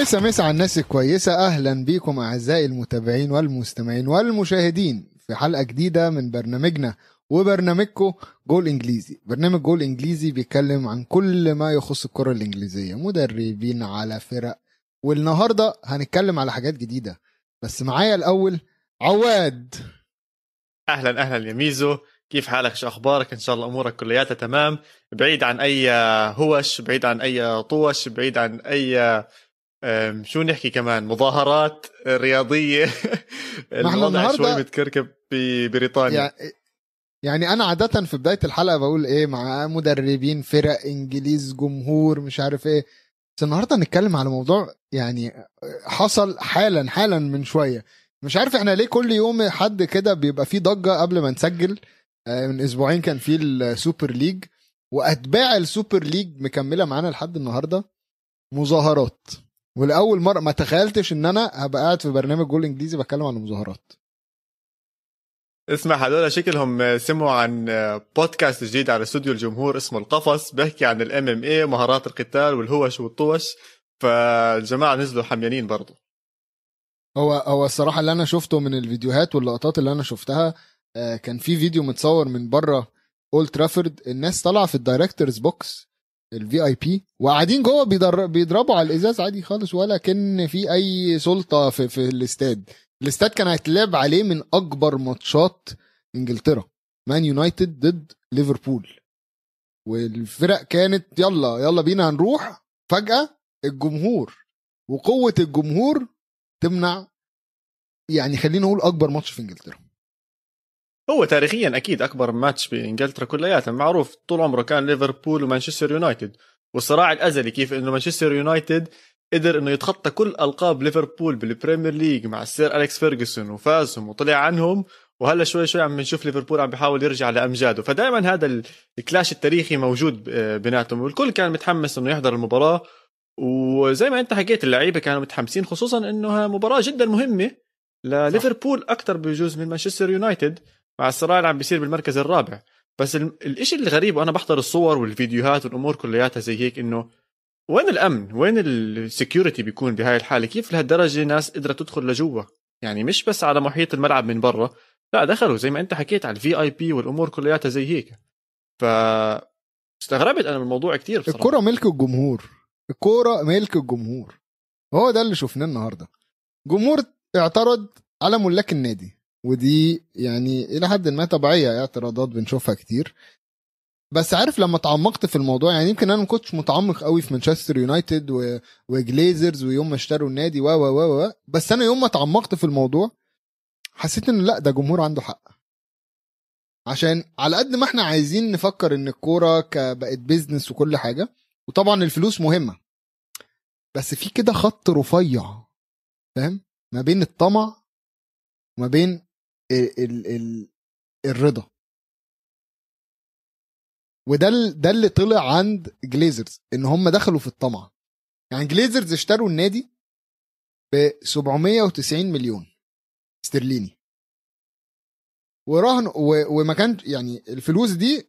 مسا مسا على الناس الكويسة. أهلا بيكم أعزائي المتابعين والمستمعين والمشاهدين في حلقة جديدة من برنامجنا وبرنامجكم جول إنجليزي. برنامج جول إنجليزي بيتكلم عن كل ما يخص الكرة الإنجليزية. مدربين على فرق. والنهاردة هنتكلم على حاجات جديدة. بس معايا الأول عواد. أهلا أهلا يا ميزو. كيف حالك؟ شو أخبارك؟ إن شاء الله أمورك كلياتها تمام. بعيد عن أي هوش بعيد عن أي طوش بعيد عن أي شو نحكي كمان؟ مظاهرات رياضية. الوضع النهاردة- شوي متكركب ببريطانيا يعني أنا عادة في بداية الحلقة بقول إيه مع مدربين فرق إنجليز جمهور مش عارف إيه. بس النهارده هنتكلم على موضوع يعني حصل حالا حالا من شوية. مش عارف إحنا ليه كل يوم حد كده بيبقى فيه ضجة قبل ما نسجل. آه، من أسبوعين كان فيه ال Super League. وأتباع ال Super League مكملة معانا لحد النهارده. مظاهرات. ولأول مرة ما تخيلتش إن أنا هبقى قاعد في برنامج جول إنجليزي بتكلم عن المظاهرات. اسمع هذول شكلهم سمعوا عن بودكاست جديد على استوديو الجمهور اسمه القفص بيحكي عن ال MMA مهارات القتال والهوش والطوش. فالجماعة نزلوا حميانين برضو. هو هو الصراحة اللي أنا شفته من الفيديوهات واللقطات اللي أنا شفتها آه، كان في فيديو متصور من بره أولد ترافورد. الناس طالعة في ال directors box ال VIP وقاعدين جوه بيضر- بيضربوا على الإزاز عادي خالص ولا كان في أي سلطة في في الاستاد. الاستاد كان هيتلعب عليه من أكبر ماتشات إنجلترا. مان يونايتد ضد ليفربول. والفرق كانت يلا يلا بينا هنروح. فجأة الجمهور وقوة الجمهور تمنع يعني خلينا نقول أكبر ماتش في إنجلترا. هو تاريخيا أكيد أكبر ماتش بإنجلترا كلياتها معروف طول عمره كان ليفربول ومانشستر يونايتد. والصراع الأزلي كيف إنه مانشستر يونايتد قدر إنه يتخطى كل ألقاب ليفربول بال Premier League مع السير أليكس فيرجسون وفازهم وطلع عنهم. وهلأ شوي شوي عم نشوف ليفربول عم بيحاول يرجع لأمجاده. فدائما هذا ال clash التاريخي موجود بيناتهم. والكل كان متحمس إنه يحضر المباراة. وزي ما أنت حكيت اللعيبة كانوا متحمسين خصوصا انها مباراة جدا مهمة لليفربول أكثر بجوز من مانشستر يونايتد. مع الصراع اللي عم بيصير بالمركز الرابع. بس ال- الإشي الغريب وأنا بحضر الصور والفيديوهات والأمور كلياتها زي هيك إنه وين الأمن؟ وين ال security بيكون بهاي الحالة؟ كيف لهالدرجة ناس قدرت تدخل لجوا؟ يعني مش بس على محيط الملعب من برا لا دخلوا زي ما أنت حكيت على ال VIP والأمور كلياتها زي هيك. ف استغربت أنا من الموضوع كتير بصراحة. الكرة ملك الجمهور. الكرة ملك الجمهور. هو ده اللي شفناه النهارده. جمهور اعترض على ملاك النادي. ودي يعني إلى حد ما طبيعية اعتراضات بنشوفها كتير. بس عارف لما تعمقت في الموضوع يعني يمكن أنا ما كنتش متعمق قوي في مانشستر يونايتد. وجليزرز ويوم ما اشتروا النادي و و و بس أنا يوم ما تعمقت في الموضوع حسيت إن لأ ده جمهور عنده حق. عشان على قد ما إحنا عايزين نفكر إن الكورة بقت business وكل حاجة وطبعا الفلوس مهمة. بس في كده خط رفيع فاهم؟ ما بين الطمع وما بين ال ال ال الرضا. وده ده اللي طلع عند جليزرز إن هم دخلوا في الطمع. يعني جليزرز اشتروا النادي ب 790 مليون استرليني. ورهن و- وما كان يعني الفلوس دي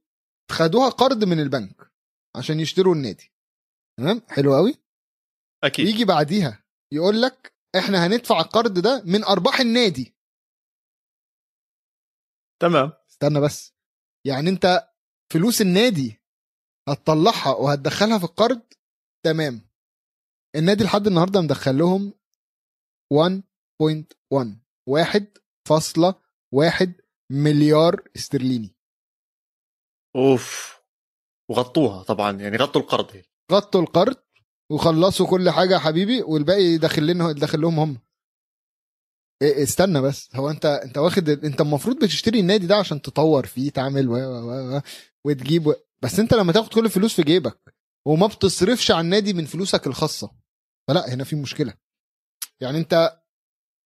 خدوها قرض من البنك عشان يشتروا النادي. تمام؟ حلو قوي أكيد. يجي بعديها يقول لك إحنا هندفع القرض ده من أرباح النادي. تمام. استنى بس. يعني انت فلوس النادي هتطلعها وهتدخلها في القرض؟ تمام. النادي لحد النهارده مدخل لهم 1.1 1.1 مليار استرليني. أوف. وغطوها طبعا يعني غطوا القرض. غطوا القرض وخلصوا كل حاجة يا حبيبي والباقي داخل لنا داخل لهم هم. استنى بس. هو أنت أنت واخد أنت المفروض بتشتري النادي ده عشان تطور فيه تعمل و و و وتجيب و... بس أنت لما تاخد كل الفلوس في جيبك وما بتصرفش على النادي من فلوسك الخاصة فلا هنا في مشكلة. يعني أنت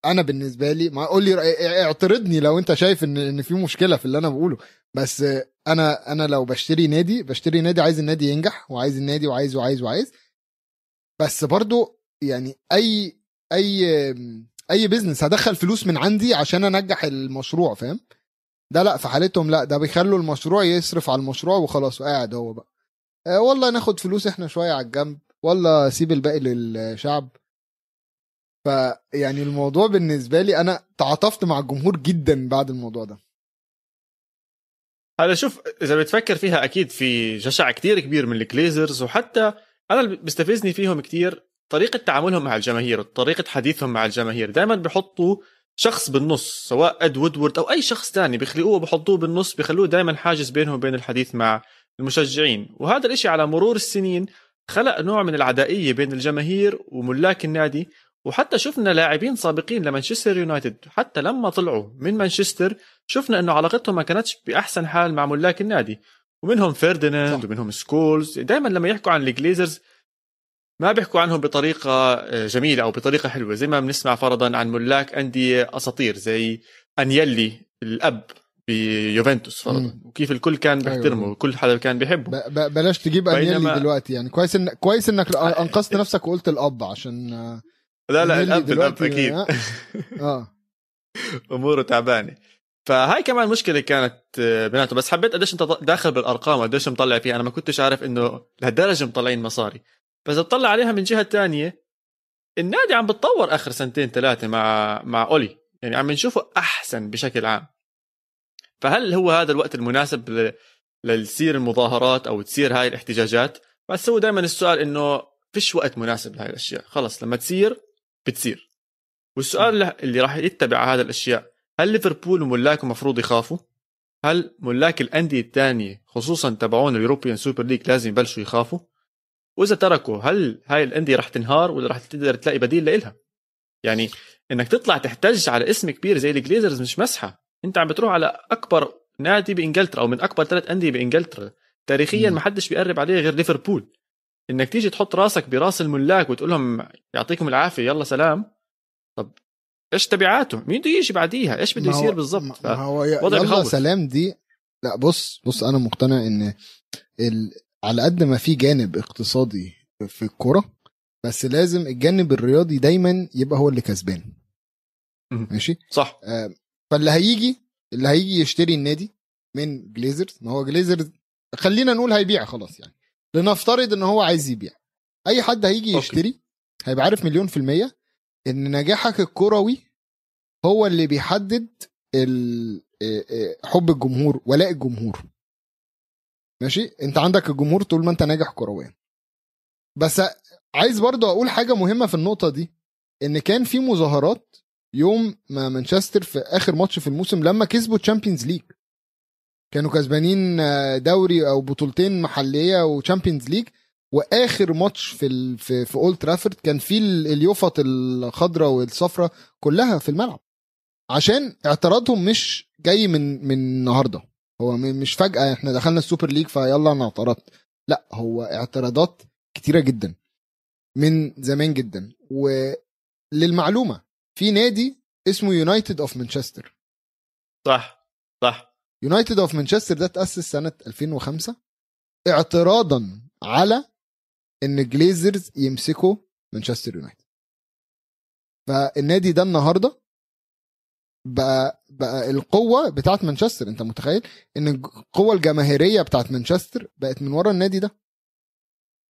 أنا بالنسبة لي ما قول لي اعترضني لو أنت شايف إن إن في مشكلة في اللي أنا بقوله. بس أنا أنا لو بشتري نادي بشتري نادي عايز النادي ينجح وعايز النادي وعايز وعايز وعايز. بس برضو يعني أي أي أي بيزنس هدخل فلوس من عندي عشان أنجح المشروع فاهم؟ ده لأ في حالتهم لأ ده بيخلوا المشروع يصرف على المشروع وخلاص وقاعد هو بقى. آه والله ناخد فلوس إحنا شوية على الجنب والله سيب الباقي للشعب. فيعني الموضوع بالنسبة لي أنا تعاطفت مع الجمهور جدا بعد الموضوع ده. هلا شوف إذا بتفكر فيها أكيد في جشع كتير كبير من الجليزرز وحتى أنا اللي بيستفزني فيهم كتير طريقة تعاملهم مع الجماهير طريقة حديثهم مع الجماهير. دائما بحطوا شخص بالنص سواء اد وودورد أو أي شخص تاني بيخلقوه بحطوه بالنص بيخلوه دائما حاجز بينهم وبين الحديث مع المشجعين. وهذا الإشي على مرور السنين خلق نوع من العدائية بين الجماهير وملاك النادي. وحتى شفنا لاعبين سابقين لمانشستر يونايتد حتى لما طلعوا من مانشستر شفنا إنه علاقتهم ما كانتش بأحسن حال مع ملاك النادي. ومنهم فيرديناند ومنهم سكولز. دائما لما يحكوا عن الجليزرز ما بيحكوا عنهم بطريقة آه، جميلة أو بطريقة حلوة. زي ما بنسمع فرضا عن ملاك أندية أساطير زي أنيلي الأب بيوفنتوس فرضا. وكيف الكل كان أيوة. بيحترمه أيوة. وكل حدا كان بيحبه. ب... بلاش تجيب انيلي بينما... دلوقتي. يعني كويس إن... كويس إنك أنقذت نفسك وقلت الأب عشان آه، لا لا الأب الأب أكيد. آه, آه. أموره تعبانة. فهاي كمان مشكلة كانت بيناتهم. بس حبيت قديش انت داخل بالأرقام وقديش مطلع فيها. أنا ما كنتش عارف إنه لهالدرجة مطلعين مصاري. بس تطلع عليها من جهة تانية. النادي عم بتطور آخر سنتين ثلاثة مع مع أولي. يعني عم نشوفه أحسن بشكل عام. فهل هو هذا الوقت المناسب لتصير المظاهرات أو تصير هاي الاحتجاجات؟ بس هو دائما السؤال إنه فيش وقت مناسب لهي الأشياء. خلص لما تصير بتصير والسؤال اللي راح يتبع هذا الأشياء هل ليفربول وملاكه المفروض يخافوا؟ هل ملاك الأندية الثانية خصوصا تبعون ال European Super League لازم يبلشوا يخافوا؟ وإذا تركوا هل هاي الأندية رح تنهار ولا رح تقدر تلاقي بديل لإلها؟ يعني إنك تطلع تحتج على اسم كبير زي الجليزرز مش مسحة. أنت عم بتروح على أكبر نادي بإنجلترا أو من أكبر ثلاث أندية بإنجلترا. تاريخيا ما حدش بيقرب عليه غير ليفربول. إنك تيجي تحط راسك براس الملاك وتقول لهم يعطيكم العافية يلا سلام. طب إيش تبعاته؟ مين بده يجي بعديها؟ إيش بده يصير بالضبط؟ ما هو يلا سلام دي. لا بص بص أنا مقتنع إن ال... على قد ما في جانب اقتصادي في الكوره بس لازم الجانب الرياضي دايما يبقى هو اللي كسبان. ماشي؟ صح. آه فاللي هيجي اللي هيجي يشتري النادي من جليزرز ما هو جليزرز خلينا نقول هيبيع خلاص يعني. لنفترض إن هو عايز يبيع. أي حد هيجي يشتري okay. هيبقى عارف مليون في المية إن نجاحك الكروي هو اللي بيحدد حب الجمهور ولاء الجمهور. ماشي؟ انت عندك الجمهور طول ما انت ناجح كرويا. بس عايز برضه أقول حاجة مهمة في النقطة دي ان كان في مظاهرات يوم ما مانشستر في آخر ماتش في الموسم لما كسبوا Champions League كانوا كسبانين دوري أو بطولتين محلية و Champions League وآخر ماتش في ال... في في اولد ترافورد كان في اليوفط الخضراء والصفراء كلها في الملعب. عشان اعتراضهم مش جاي من من النهارده. هو مش فجأة إحنا دخلنا ال Super League فيلا أنا اعترضت. لا هو اعتراضات كتيرة جدا. من زمان جدا. وللمعلومة في نادي اسمه يونايتد اوف مانشستر صح صح. يونايتد اوف مانشستر ده تأسس سنة 2005 اعتراضا على إن جليزرز يمسكوا مانشستر يونايتد فالنادي ده النهارده بقى بقى القوة بتاعت مانشستر انت متخيل؟ ان القوة الجماهيرية بتاعت مانشستر بقت من ورا النادي ده.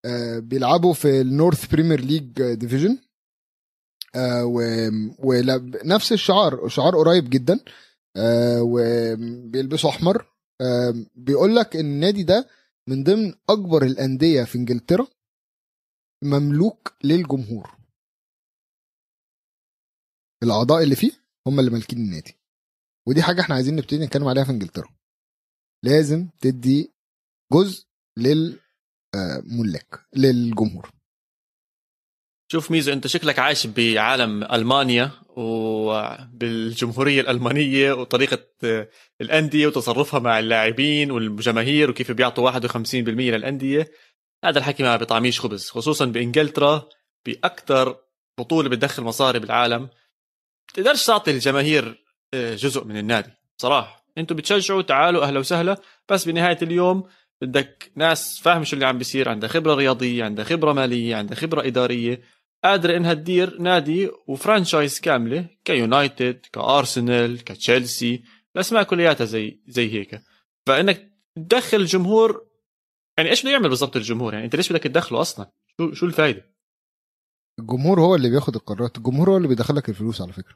آه بيلعبوا في ال North Premier League Division ونفس الشعار شعار قريب جدا. آه وبيلبسوا أحمر. آه بيقول لك إن النادي ده من ضمن أكبر الأندية في إنجلترا. مملوك للجمهور. الأعضاء اللي فيه هم اللي مالكين النادي. ودي حاجة إحنا عايزين نبتدي نتكلم عليها في انجلترا. لازم تدي جزء للملاك للجمهور. شوف ميزو انت شكلك عايش بعالم ألمانيا وبالجمهورية الألمانية وطريقة الأندية وتصرفها مع اللاعبين والجماهير وكيف بيعطوا 51% للأندية. هذا الحكي ما بيطعميش خبز خصوصا بإنجلترا بأكثر بطولة بتدخل مصاري بالعالم. تقدرش تعطي الجماهير آه، جزء من النادي. صراحة. أنتم بتشجعوا تعالوا أهلا وسهلا. بس بنهاية اليوم بدك ناس فاهمه شو اللي عم بيصير عندها خبرة رياضية عندها خبرة مالية عندها خبرة إدارية. قادرة إنها تدير نادي و franchise كاملة كيونايتد كأرسنال كتشيلسي. الأسماء كلياتها زي زي هيك. فإنك تدخل الجمهور يعني إيش بده يعمل بالضبط الجمهور؟ يعني أنت ليش بدك تدخله أصلا؟ شو شو الفائده الجمهور هو اللي بياخد القرارات الجمهور هو اللي بيدخلك الفلوس على فكرة.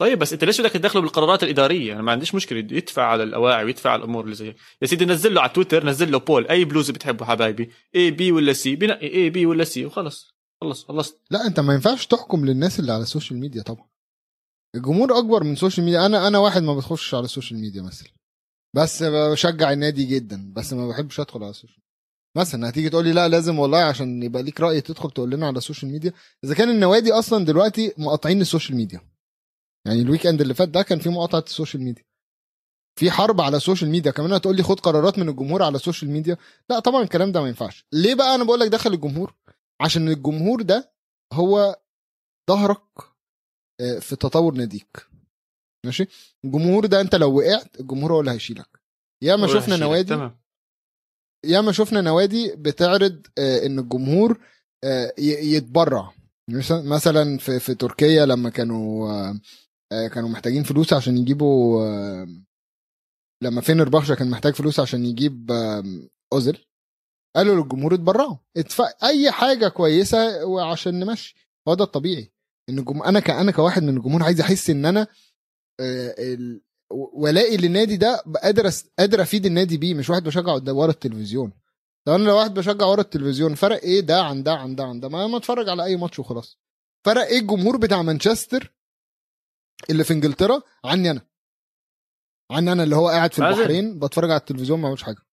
طيب بس انت ليش بدك تدخله بالقرارات الإدارية؟ أنا ما عنديش مشكلة يدفع على الأواعي ويدفع على الأمور اللي زي. يا سيدي نزل له على تويتر نزل له poll أي بلوزه بتحبه حبايبي A B ولا C بنقي A B ولا C وخلص. خلص خلصت. لا أنت ما ينفعش تحكم للناس اللي على ال social media طبعا. الجمهور أكبر من ال social media. أنا أنا واحد ما بخشش على ال social media مثلا. بس بشجع النادي جدا بس ما بحبش أدخل على ال social مثلا هتيجي تقول لي لا لازم والله عشان يبقى ليك رأي تدخل تقول لنا على ال social media إذا كان النوادي أصلا دلوقتي مقاطعين ال social media يعني ال weekend اللي فات ده كان في مقاطعة ال social media في حرب على ال social media كمان هتقول لي خد قرارات من الجمهور على ال social media لا طبعا الكلام ده ما ينفعش. ليه بقى أنا بقول لك دخل الجمهور؟ عشان الجمهور ده هو ظهرك آه، في تطور ناديك ماشي؟ الجمهور ده أنت لو وقعت الجمهور هو اللي هيشيلك. ياما شفنا. نوادي تمام. ياما شفنا نوادي بتعرض آه، إن الجمهور آه، يتبرع. مثلا- في في تركيا لما كانوا آه، كانوا محتاجين فلوس عشان يجيبوا لما فينر بخشة كان محتاج فلوس عشان يجيب أوزيل. قالوا للجمهور اتبرعوا. ادفع أي حاجة كويسة وعشان نمشي. هو ده الطبيعي. إن الجم... أنا ك... أنا كواحد من الجمهور عايز أحس إن أنا ال... ولاقي للنادي ده قادر. قادر أفيد النادي بيه مش واحد بشجع ورا التلفزيون لو أنا لو واحد بشجع ورا التلفزيون فرق إيه ده عن ده عن ده عن ده ما ما اتفرج على أي ماتش وخلاص فرق إيه الجمهور بتاع مانشستر اللي في إنجلترا عني أنا عني أنا اللي هو قاعد في. البحرين بتفرج على التلفزيون ما عملش حاجة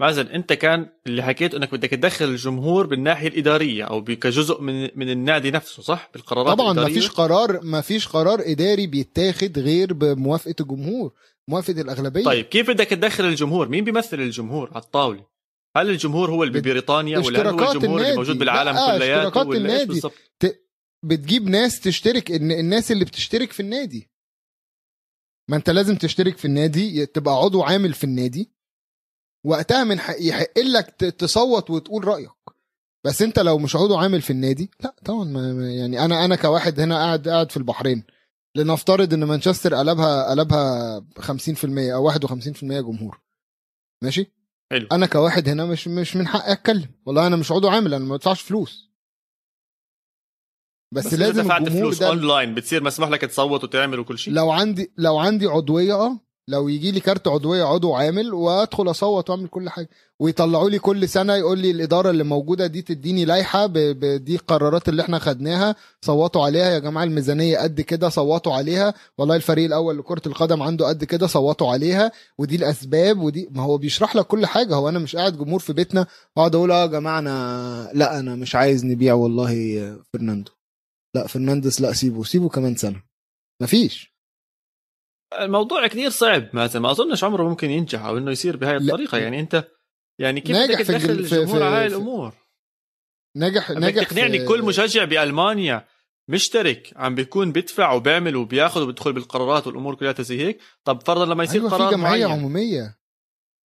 مازن انت كان اللي حكيت انك بدك تدخل الجمهور بالناحية الإدارية أو كجزء من من النادي نفسه صح؟ بالقرارات طبعا ما الإدارية؟ فيش قرار ما فيش قرار إداري بيتاخد غير بموافقة الجمهور موافقة الأغلبية. طيب كيف بدك تدخل الجمهور؟ مين بيمثل الجمهور؟ على الطاولة. هل الجمهور هو اللي ببريطانيا ولا هو الجمهور اللي. موجود بالعالم كلياته اشتراكات النادي. بالضبط بتجيب ناس تشترك ان الناس اللي بتشترك في النادي. ما انت لازم تشترك في النادي تبقى عضو عامل في النادي. وقتها من حق يحق لك تصوت وتقول رأيك. بس انت لو مش عضو عامل في النادي لا طبعا يعني أنا أنا كواحد هنا قاعد قاعد في البحرين. لنفترض إن مانشستر قلبها قلبها 50% أو 51% جمهور. ماشي؟ حلو. أنا كواحد هنا مش مش من حقي أتكلم. والله أنا مش عضو عامل أنا ما بدفعش فلوس. بس, بس لازم دفعت فلوس اونلاين بتصير مسموح لك تصوت وتعمل وكل شيء؟ لو عندي لو عندي عضوية آه. لو يجي لي كارت عضوية عضو عامل وادخل اصوت واعمل كل حاجة ويطلعوا لي كل سنة يقول لي الإدارة اللي موجودة دي تديني لائحه ب- ب- دي القرارات اللي إحنا خدناها صوتوا عليها يا جماعة الميزانية قد كده صوتوا عليها والله الفريق الأول لكرة القدم عنده قد كده صوتوا عليها ودي الأسباب ودي ما هو بيشرح لك كل حاجة هو أنا مش قاعد جمهور في بيتنا واقعد أقول آه يا جماعة أنا لا أنا مش عايز نبيع والله فرناندو. لا فرنانديز لا سيبه سيبه كمان سنة. مفيش. الموضوع كثير صعب مازن. ما أظنش عمره ممكن ينجح أو إنه يصير بهاي لا. الطريقة. يعني أنت يعني كيف بدك في تدخل في- الجمهور في- على هاي في- الأمور؟ نجح نجح تقنعني في- كل مشجع بألمانيا مشترك عم بيكون بيدفع وبيعمل وبياخذ وبيدخل بالقرارات والأمور كلها زي هيك. طب فرضا لما يصير أيوة في قرار جمعية معين. عمومية.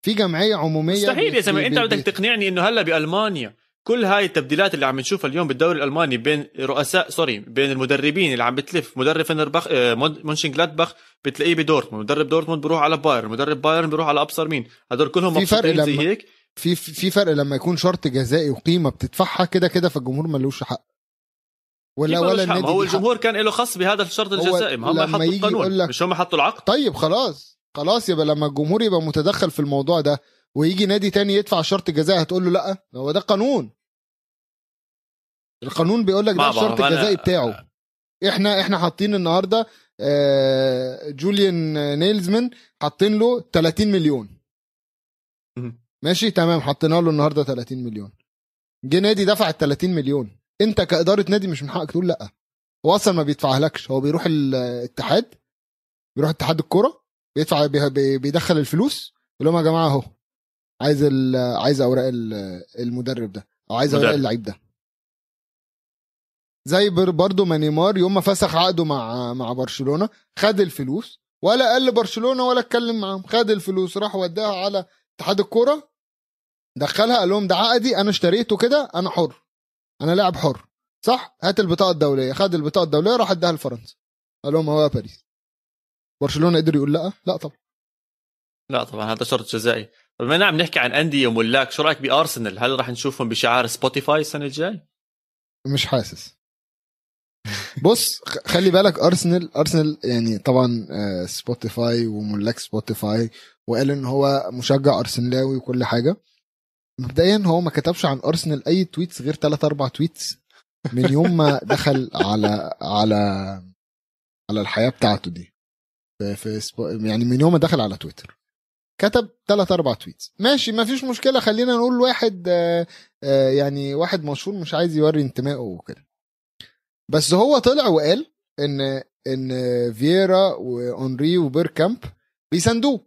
في جمعية عمومية مستحيل يا زلمة. أنت بدك تقنعني إنه هلأ بألمانيا. كل هاي التبديلات اللي عم نشوفها اليوم بالدوري الألماني بين رؤساء sorry بين المدربين اللي عم بتلف مدرب فنربخ آه، مون- مونشن جلادباخ بتلاقيه بدورتموند مدرب دورتموند بيروح على بايرن مدرب بايرن بيروح على أبصر مين. هدول كلهم في فرق مبسوطين زي لما- هيك. في في فرق لما يكون شرط جزائي وقيمة بتدفعها كده كده فالجمهور ملوش حق. ولا ولا؟ النادي هو حق. الجمهور كان له خص بهذا الشرط الجزائي. ما هم لما حطوا القانون. لك- مش هم حطوا العقد. طيب خلاص خلاص يبقى لما الجمهور يبقى متدخل في الموضوع ده ويجي نادي تاني يدفع شرط جزائي هتقول له لأ. هو ده قانون. القانون بيقول لك ده الشرط الجزائي بتاعه. إحنا إحنا حاطين النهارده آه، جوليان نيلزمان حاطين له 30 مليون. ماشي؟ تمام حطينا له النهارده 30 مليون. جه نادي دفع ال 30 مليون. أنت كإدارة نادي مش من حقك تقول لأ. هو أصلا ما بيدفعهالكش هو بيروح الاتحاد بيروح اتحاد الكورة بيدفع بي- بي- بيدخل الفلوس يقول لهم يا جماعة أهو. عايز عايز أوراق ال- المدرب ده أو عايز أوراق. اللعيب ده. زي بر- برضو ما نيمار يوم ما فسخ عقده مع مع برشلونة خد الفلوس ولا قال برشلونه ولا اتكلم معاهم خد الفلوس راح وداها على اتحاد الكورة دخلها قال لهم ده عقدي أنا اشتريته كده أنا حر أنا لاعب حر صح؟ هات البطاقة الدولية خد البطاقة الدولية راح اداها لفرنسا. قال لهم هو باريس. برشلونة قدر يقول لأ؟ لأ طبعا. لأ طبعا هذا شرط جزائي. بما اننا عم نحكي عن أندية وملاك شو رأيك بأرسنال؟ هل راح نشوفهم بشعار سبوتيفاي السنة الجاي؟ مش حاسس. بص خلي بالك أرسنال أرسنال يعني طبعا آه، سبوتيفاي وملاك سبوتيفاي وقال إن هو مشجع أرسنالاوي وكل حاجة. مبدئيا هو ما كتبش عن أرسنال أي tweets غير 3 4 tweets من يوم ما دخل على على على الحياة بتاعته دي. في, في سبو يعني من يوم ما دخل على تويتر. كتب 3 4 تويتس ماشي ما فيش مشكلة خلينا نقول واحد آه، آه، يعني واحد مشهور مش عايز يوري انتمائه وكده. بس هو طلع وقال إن إن فييرا وأونري وبيركامب بيساندوه.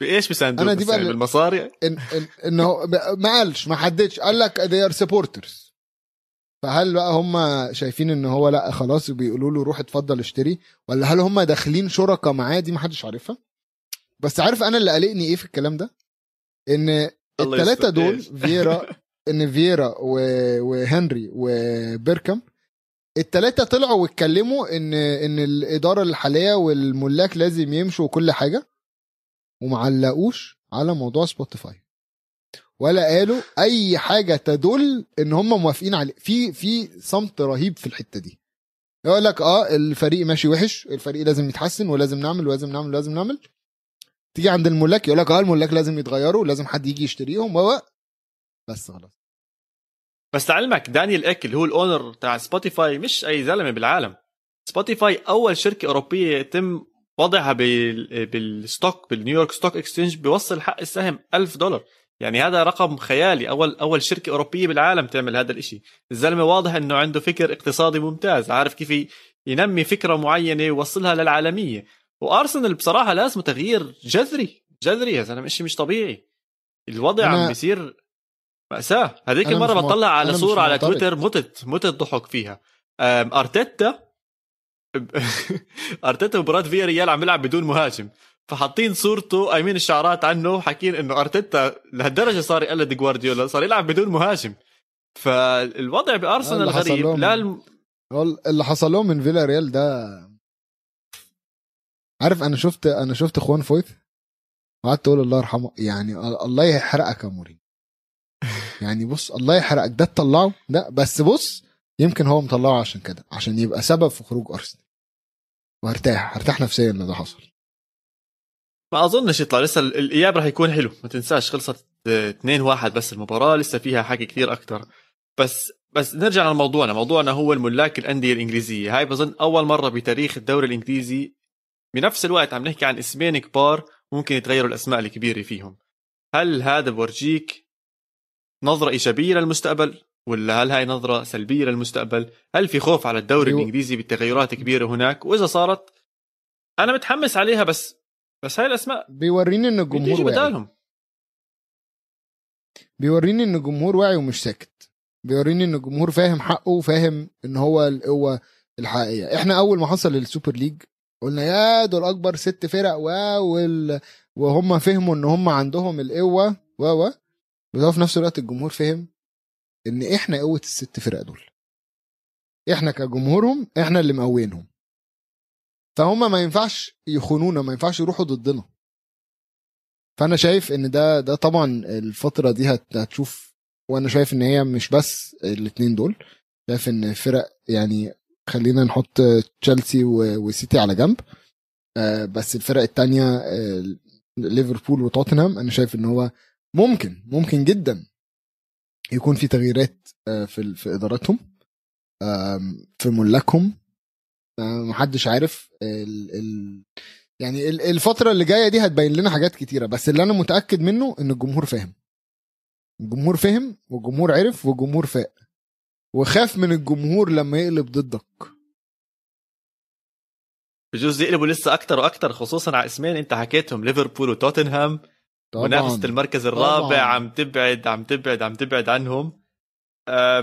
بإيش بيساندوك أنا دي بقى يعني بالمصاري؟ إن إن انه ما قالش ما حددش. قال لك they are supporters. فهل بقى هم شايفين إن هو لأ خلاص بيقولوا له روح اتفضل اشتري؟ ولا هل هم داخلين شركاء معاه؟ دي ما حدش عارفها. بس عارف أنا اللي قلقني إيه في الكلام ده؟ إن الثلاثه. دول؟ فييرا إن فييرا و- وهنري وبيركام الثلاثه طلعوا واتكلموا إن إن الإدارة الحالية والملاك لازم يمشوا وكل حاجة ومعلقوش على موضوع سبوتيفاي. ولا قالوا أي حاجة تدل إن هم موافقين عليه. في في صمت رهيب في الحتة دي. يقول لك آه الفريق ماشي وحش الفريق لازم يتحسن ولازم نعمل ولازم نعمل ولازم نعمل. تيجي عند الملاك يقول لك آه الملاك لازم يتغيروا لازم حد يجي يشتريهم و بس خلاص. بس لعلمك دانيال ايك اللي هو ال owner تاع سبوتيفاي مش أي زلمة بالعالم. سبوتيفاي أول شركة أوروبية يتم وضعها بال... بال stock بال New York Stock Exchange بيوصل حق السهم ألف دولار. يعني هذا رقم خيالي أول أول شركة أوروبية بالعالم تعمل هذا الإشي. الزلمة واضح إنه عنده فكر اقتصادي ممتاز عارف كيف ينمي فكرة معينة ويوصلها للعالمية. وأرسنال بصراحة لازم تغيير جذري جذري يا زلمة شيء مش طبيعي. الوضع أنا- عم بيصير مأساة. هذيك المرة بطلع على صورة على. تويتر متت متت ضحك فيها. ارتيتا أرتيتا وبراد فيا ريال عم يلعب بدون مهاجم. فحاطين صورته قايمين الشعارات عنه حاكين إنه أرتيتا لهالدرجة صار يقلد جوارديولا صار يلعب بدون مهاجم. فالوضع بأرسنال غريب. لا الم... اللي حصل لهم من فيلا ريال ده عارف أنا شفت أنا شفت خوان فويث؟ وقعدت أقول الله يرحمه يعني الله يحرقك يا مورين يعني بص الله يحرقك. ده تطلعه؟ ده بس بص يمكن هو مطلعه عشان كده عشان يبقى سبب في خروج أرسنال. وهرتاح هرتاح نفسيا ان ده حصل. ما أظنش يطلع. لسه ال- الإياب راح يكون حلو. ما تنساش خلصت 2 1 بس المباراة. لسه فيها حكي كثير أكثر بس بس نرجع لموضوعنا. موضوعنا هو الملاك الأندية الإنجليزية. هاي بظن أول مرة بتاريخ الدوري الإنجليزي بنفس الوقت عم نحكي عن اسمين كبار ممكن يتغيروا الأسماء الكبيرة فيهم. هل هذا بورجيك نظرة إيجابية للمستقبل؟ ولا هل هاي نظرة سلبية للمستقبل؟ هل في خوف على الدوري أيوة. الإنجليزي بالتغيرات كبيرة هناك؟ وإذا صارت أنا متحمس عليها بس بس هاي الأسماء بيوريني ان الجمهور بدالهم. بيوريني ان الجمهور واعي ومش ساكت. بيوريني ان الجمهور فاهم حقه وفاهم إن هو القوه الحقيقيه إحنا أول ما حصل ال Super League قلنا يا دول أكبر ست فرق و وال... وهم فهموا إن هم عندهم القوة و و بس في نفس الوقت الجمهور فهم إن إحنا قوة الست فرق دول. إحنا كجمهورهم إحنا اللي مقوينهم. فهم ما ينفعش يخونونا ما ينفعش يروحوا ضدنا. فأنا شايف إن ده ده طبعا الفترة دي هت- هتشوف وأنا شايف إن هي مش بس الاتنين دول. شايف إن فرق يعني خلينا نحط تشيلسي وسيتي على جنب. آه، بس الفرق التانية آه، ليفربول وتوتنهام أنا شايف إن هو ممكن ممكن جدا يكون في تغييرات آه، في في إداراتهم آم، في ملاكهم. محدش عارف ال ال يعني ال- الفترة اللي جاية دي هتبين لنا حاجات كتيرة بس اللي أنا متأكد منه إن الجمهور فاهم. الجمهور فهم والجمهور عرف والجمهور فاق. وخاف من الجمهور لما يقلب ضدك. بجوز يقلبوا لسه أكثر وأكثر خصوصا على إسمين أنت حكيتهم ليفربول وتوتنهام منافسة المركز الرابع طبعاً. عم تبعد عم تبعد عم تبعد عنهم.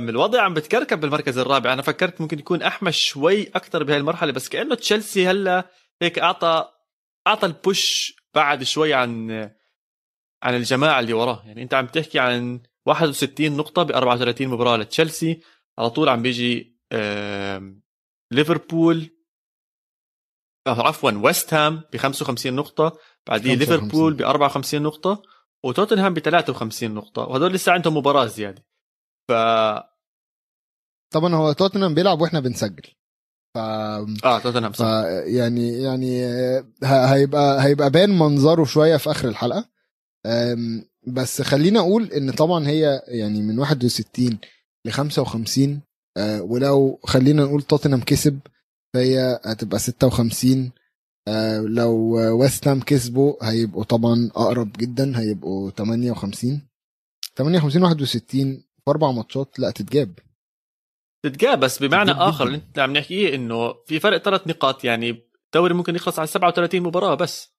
الوضع عم بتكركب بالمركز الرابع. أنا فكرت ممكن يكون احمى شوي أكثر بهاي المرحلة بس كأنه تشيلسي هلأ هيك أعطى أعطى البوش بعد شوي عن عن الجماعة اللي وراه. يعني أنت عم تحكي عن 61 نقطة ب 34 مباراة لتشيلسي. على طول عم بيجي ليفربول آه، عفوا ويست هام ب 55 نقطة بعديه 55. ليفربول ب 54 نقطة وتوتنهام ب 53 نقطة. وهدول لسه عندهم مباراة زيادة. ف طبعا هو توتنهام بيلعب وإحنا بنسجل. ف آه توتنهام ف صح يعني يعني ه- هيبقى هيبقى بان منظره شوية في آخر الحلقة. أم، بس خلينا أقول إن طبعا هي يعني من 61 ل 55 أه، ولو خلينا نقول توتنهام كسب فهي هتبقى 56 أه، لو ويست هام كسبوا هيبقوا طبعا أقرب جدا هيبقوا 58 58 61 في أربع ماتشات لا تتجاب تتجاب بس بمعنى جداً. آخر اللي انت عم نحكيه إنه في فرق ثلاث نقاط يعني الدوري ممكن يخلص على 37 مباراة بس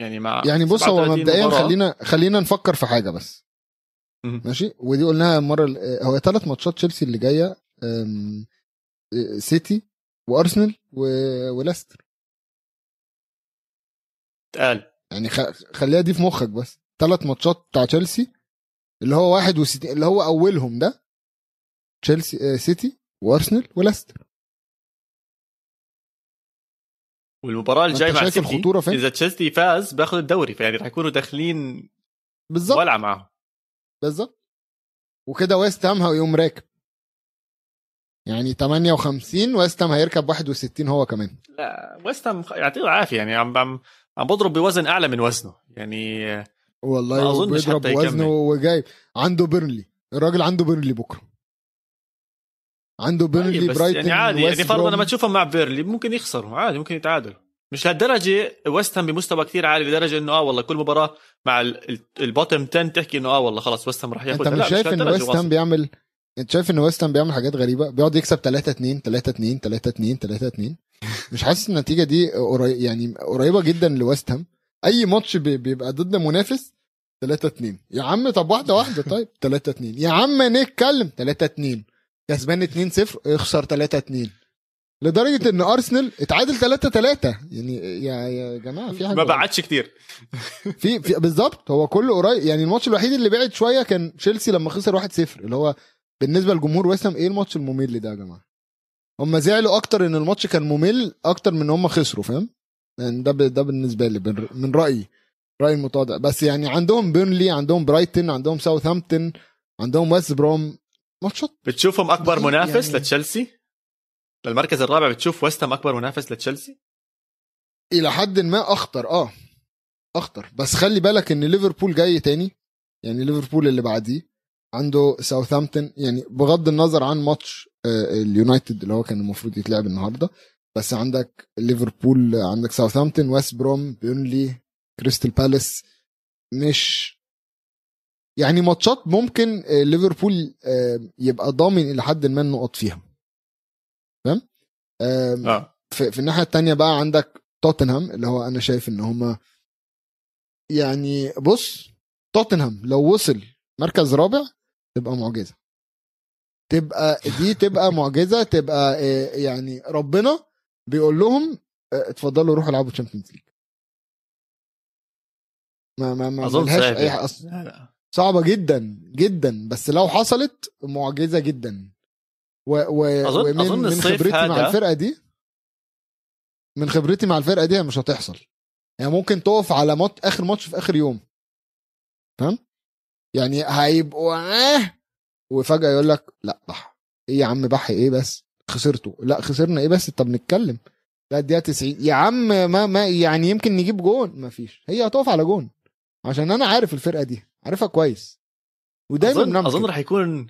يعني مع يعني بص هو 37 مبدئيا مباراة. خلينا خلينا نفكر في حاجة بس. ماشي؟ ودي قلناها المرة ال- هو ثلاث ماتشات تشيلسي اللي جاية أم، سيتي وأرسنال وليستر. اتقال يعني خليها دي في مخك بس. ثلاث ماتشات بتاع تشيلسي اللي هو واحد وستين اللي هو أولهم ده تشيلسي آه، سيتي وأرسنال وليستر. والمباراة الجايه مع الخطورة فين؟ إذا تشيلسي فاز باخذ الدوري فيعني رح يكونوا داخلين بالظبط. ولعه معهم بالظبط. وكده ويست هام هيقوم راكب. يعني 58 ويست هام هيركب 61 هو كمان. لا ويست هام يعطيه العافية. يعني عم عم عم بضرب بوزن أعلى من وزنه. يعني والله أظنش بيضرب. وزنه وجايب. عنده بيرنلي الراجل عنده بيرنلي بكرة. عنده بيرنلي طيب بس برايتون يعني عادي. يعني فرضا. لما تشوفهم مع بيرنلي ممكن يخسروا. عادي ممكن يتعادلوا. مش لهالدرجة ويست هام بمستوى كثير عالي لدرجة إنه آه والله كل مباراة مع ال- ال- ال bottom 10 تحكي إنه آه والله خلاص ويست هام رح ياخذ. أنت مش شايف إن ويست هام بيعمل أنت شايف إن ويست هام بيعمل حاجات غريبة؟ بيقعد يكسب 3 2 3 2 3 2 3 2 مش حاسس النتيجة دي قريب يعني قريبة جدا لويست هام أي ماتش بي- بيبقى ضد منافس 3 2 يا عم طب واحدة واحدة طيب. 3 2 يا عم نتكلم. 3 2 كسبان 2 0 اخسر 3 2 لدرجة إن أرسنال اتعادل 3 3 يعني يا يا جماعة في حاجة ما بعدش كثير في, في بالظبط هو كله قريب. يعني الماتش الوحيد اللي بعد شوية كان تشيلسي لما خسر 1-0 اللي هو بالنسبة لجمهور ويست هام إيه الماتش الممل ده يا جماعة؟ هم زعلوا أكتر إن الماتش كان ممل أكتر من إن هم خسروا فاهم؟ يعني ده ب... ده بالنسبة لي بن- من رأيي رايي المتواضع. بس يعني عندهم بيرنلي عندهم برايتون عندهم ساوثهامبتون عندهم ويست بروم. ماتشات بتشوفهم أكبر منافس يعني. لتشيلسي؟ للمركز الرابع بتشوف ويست هام أكبر منافس لتشيلسي؟ إلى حد ما أخطر آه أخطر. بس خلي بالك إن ليفربول جاي تاني يعني ليفربول اللي بعديه عنده ساوثهامبتون يعني بغض النظر عن ماتش آه، اليونايتد اللي هو كان المفروض يتلعب النهارده بس عندك ليفربول عندك ساوثهامبتون ويست بروم بيرنلي كريستال بالاس مش يعني ماتشات ممكن آه، ليفربول آه، يبقى ضامن إلى حد ما النقط فيها. آم، آه. في, في الناحية التانية بقى عندك توتنهام اللي هو أنا شايف إن هما يعني بص توتنهام لو وصل مركز رابع تبقى معجزة. تبقى دي تبقى معجزة تبقى آه، يعني ربنا بيقول لهم آه، اتفضلوا روحوا العبوا Champions League ما ما ما أظن. أي لا. صعبة جدا جدا بس لو حصلت معجزة جدا. و و أظن- ومن أظن من خبرتي مع هذا- الفرقة دي من خبرتي مع الفرقة دي مش هتحصل. يعني ممكن تقف على مات آخر ماتش في آخر يوم. فاهم يعني هيبقوا آه! وفجأة يقول لك لا بح إيه يا عم بح إيه بس؟ خسرته لا خسرنا إيه بس؟ طب نتكلم. لا الدقيقة 90 يا عم ما ما يعني يمكن نجيب جون. ما فيش هي هتقف على جون. عشان أنا عارف الفرقة دي عارفها كويس. ودايما اظن أظن. رح يكون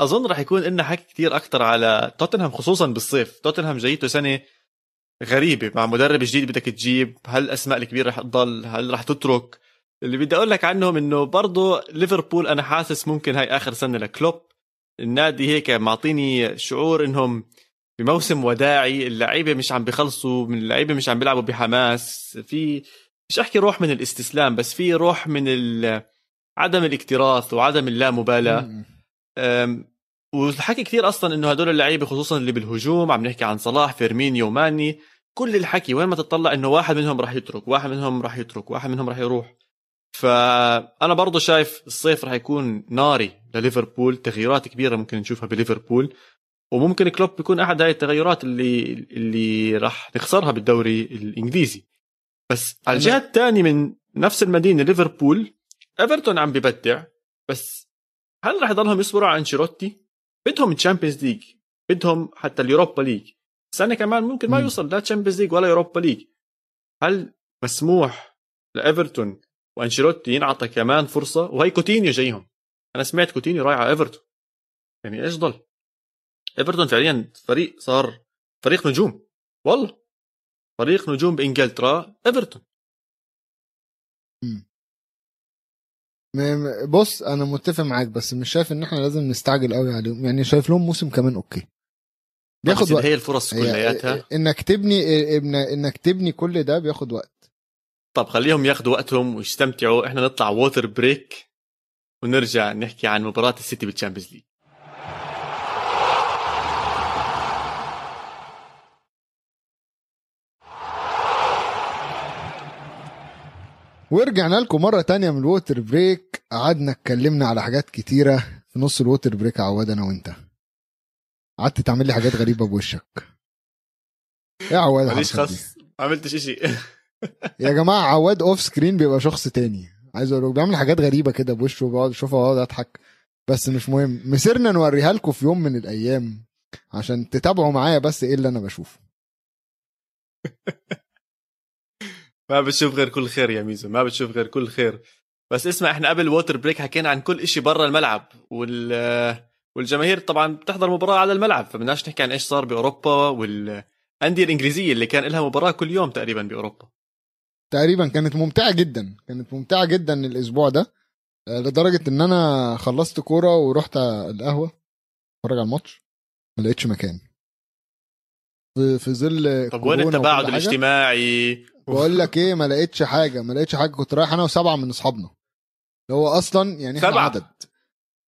أظن رح يكون لنا حكي كثير أكثر على توتنهام خصوصا بالصيف. توتنهام جايته سنة غريبة. مع مدرب جديد بدك تجيب هل الاسماء الكبيرة رح تضل؟ هل رح تترك؟ اللي بدي أقول لك عنهم إنه برضه ليفربول أنا حاسس ممكن هاي آخر سنة لكلوب. النادي هيك معطيني شعور إنهم بموسم وداعي. اللعيبة مش عم بيخلصوا من اللعيبة مش عم بيلعبوا بحماس. في مش أحكي روح من الاستسلام بس في روح من عدم الاكتراث وعدم اللامبالاة. والحكي كثير أصلا إنه هدول اللعيبة خصوصا اللي بالهجوم عم نحكي عن صلاح فيرمينيو ماني كل الحكي وين ما تطلع إنه واحد منهم راح يترك واحد منهم راح يترك واحد منهم راح يروح. فأنا برضو شايف الصيف راح يكون ناري لليفربول تغييرات كبيرة ممكن نشوفها بليفربول. وممكن كلوب يكون أحد هاي التغيرات اللي اللي راح نخسرها بالدوري الإنجليزي. بس على الجهة الثانية من نفس المدينة ليفربول إيفرتون عم ببدع بس هل رح يضلهم يصبروا على أنشيلوتي؟ بدهم ال Champions League بدهم حتى ال Europa League. السنة كمان ممكن ما. يوصل لا Champions League ولا Europa League. هل مسموح لإيفرتون وأنشيلوتي ينعطى كمان فرصة؟ وهي كوتينيو جايهم. أنا سمعت كوتينيو رايح على إيفرتون. يعني إيش ضل؟ إيفرتون فعليا فريق صار فريق نجوم. والله. فريق نجوم بإنجلترا إيفرتون. بص أنا متفق معاك بس مش شايف إن إحنا لازم نستعجل قوي عليهم. يعني شايف لهم موسم كمان okay. بياخد وقت. هي الفرص كلياتها. إنك تبني إنك تبني كل ده بياخد وقت. طب خليهم ياخذوا وقتهم ويستمتعوا. إحنا نطلع water break ونرجع نحكي عن مباراة السيتي بال Champions League ورجعنا لكم مرة تانية من ال water break قعدنا اتكلمنا على حاجات كتيرة. في نص ال water break عواد أنا وانت. قعدت تعمل لي حاجات غريبة بوشك. يا عواد ماليش. خص ما عملتش إشي. يا جماعة عواد off screen بيبقى شخص تاني. عايز أقول بيعمل حاجات غريبة كده بوشه بقعد أشوفها وأقعد أضحك. بس مش مهم. مسيرنا نوريها لكم في يوم من الأيام عشان تتابعوا معايا بس إيه اللي أنا بشوفه. ما بتشوف غير كل خير يا ميزو ما بتشوف غير كل خير. بس اسمع إحنا قبل ال water break حكينا عن كل إشي برا الملعب وال والجماهير طبعا بتحضر مباراة على الملعب فبدناش نحكي عن إيش صار بأوروبا والأندية الإنجليزية اللي كان لها مباراة كل يوم تقريبا بأوروبا. تقريبا كانت ممتعة جدا كانت ممتعة جدا الأسبوع ده آه، لدرجة إن أنا خلصت كورة ورحت القهوة أتفرج على الماتش ما لقيتش مكان. في في ظل طب وين التباعد. الاجتماعي؟ بقول لك إيه ما لقيتش حاجة ما لقيتش حاجة كنت رايح أنا وسبعة من أصحابنا. اللي هو أصلا يعني إحنا سبعة؟ عدد.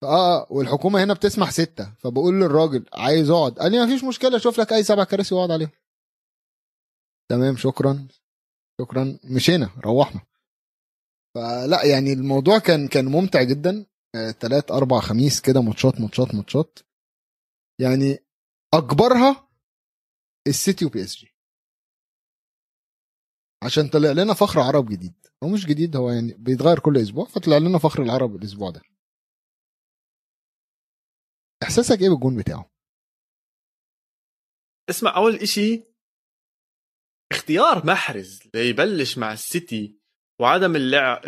آه والحكومة هنا بتسمح ستة. فبقول للراجل عايز أقعد. قال لي ما فيش مشكلة أشوف لك أي سبع كراسي وأقعد عليهم. تمام شكرا. شكرا. مشينا روحنا. فلا يعني الموضوع كان كان ممتع جدا. آه، تلات أربع خميس كده ماتشات ماتشات ماتشات. يعني أكبرها السيتي وبي اس جي عشان طلع لنا فخر عرب جديد. هو مش جديد هو يعني بيتغير كل أسبوع فطلع لنا فخر العرب الأسبوع ده. إحساسك إيه بالجون بتاعه؟ اسمع أول إشي اختيار محرز ليبلش مع السيتي وعدم اللعب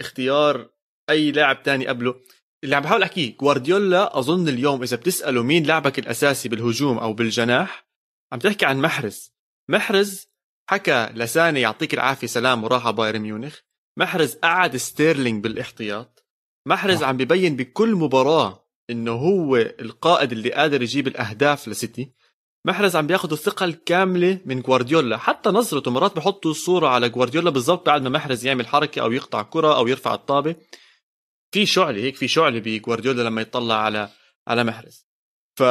اختيار أي لاعب تاني قبله. اللي عم بحاول أحكيه جوارديولا أظن اليوم إذا بتسأله مين لاعبك الأساسي بالهجوم أو بالجناح عم تحكي عن محرز. محرز حكى لساني يعطيك العافية سلام وراح على بايرن ميونخ. محرز قعد ستيرلينج بالإحتياط. محرز. عم ببين بكل مباراة إنه هو القائد اللي قادر يجيب الأهداف لسيتي. محرز عم بياخذ الثقة الكاملة من جوارديولا حتى نظرته مرات بحطوا صورة على جوارديولا بالضبط بعد ما محرز يعمل حركة أو يقطع كرة أو يرفع الطابة. في شعلة هيك في شعلة بجوارديولا لما يطلع على على محرز. ف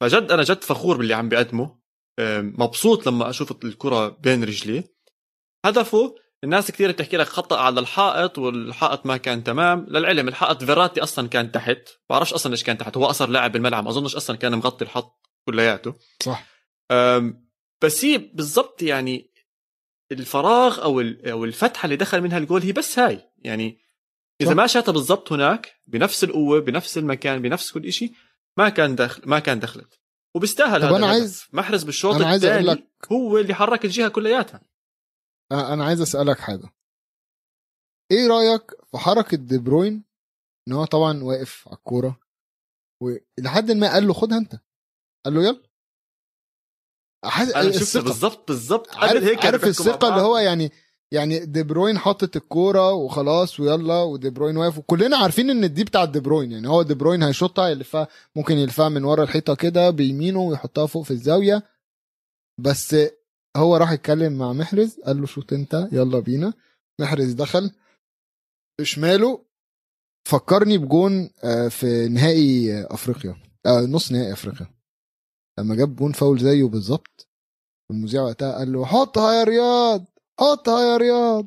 فجد أنا جد فخور باللي عم بيقدمه. أم، مبسوط لما أشوف الكرة بين رجليه هدفه الناس كثير بتحكي لك خطأ على الحائط والحائط ما كان تمام. للعلم الحائط فيراتي أصلا كان تحت. بعرفش أصلا ليش كان تحت. هو أقصر لاعب بالملعب. ما أظنش أصلا كان مغطي الحط كلياته. صح. بس هي بالضبط يعني الفراغ أو أو الفتحة اللي دخل منها الجول هي بس هاي. يعني إذا صح. ما شاتها بالضبط هناك بنفس القوة بنفس المكان بنفس كل شيء ما كان دخل ما كان دخلت. وبيستاهل هذا الهدف. عايز- محرز بالشوط الثاني هو اللي حرك الجهة كلياتها أنا عايز أسألك حاجة إيه رأيك في حركة دي بروين إن هو طبعا واقف على الكورة ولحد ما قال له خدها أنت قال له يلا حاسس أنا شفت الثقة. بالضبط بالضبط قبل عارف, عارف الثقة اللي. هو يعني يعني دي بروين حاطط الكورة وخلاص ويلا ودي بروين واقف. وكلنا عارفين إن دي بتاعت دي بروين يعني هو دي بروين هيشوطها يلفها ممكن يلفها من ورا الحيطة كده بيمينه ويحطها فوق في الزاوية. بس هو راح يتكلم مع محرز قال له شوط أنت يلا بينا. محرز دخل بشماله فكرني بجون آه، في نهائي أفريقيا آه، نص نهائي أفريقيا. لما جاب جون فاول زيه بالظبط والمذيع وقتها قال له حطها يا رياض! حطها يا رياض.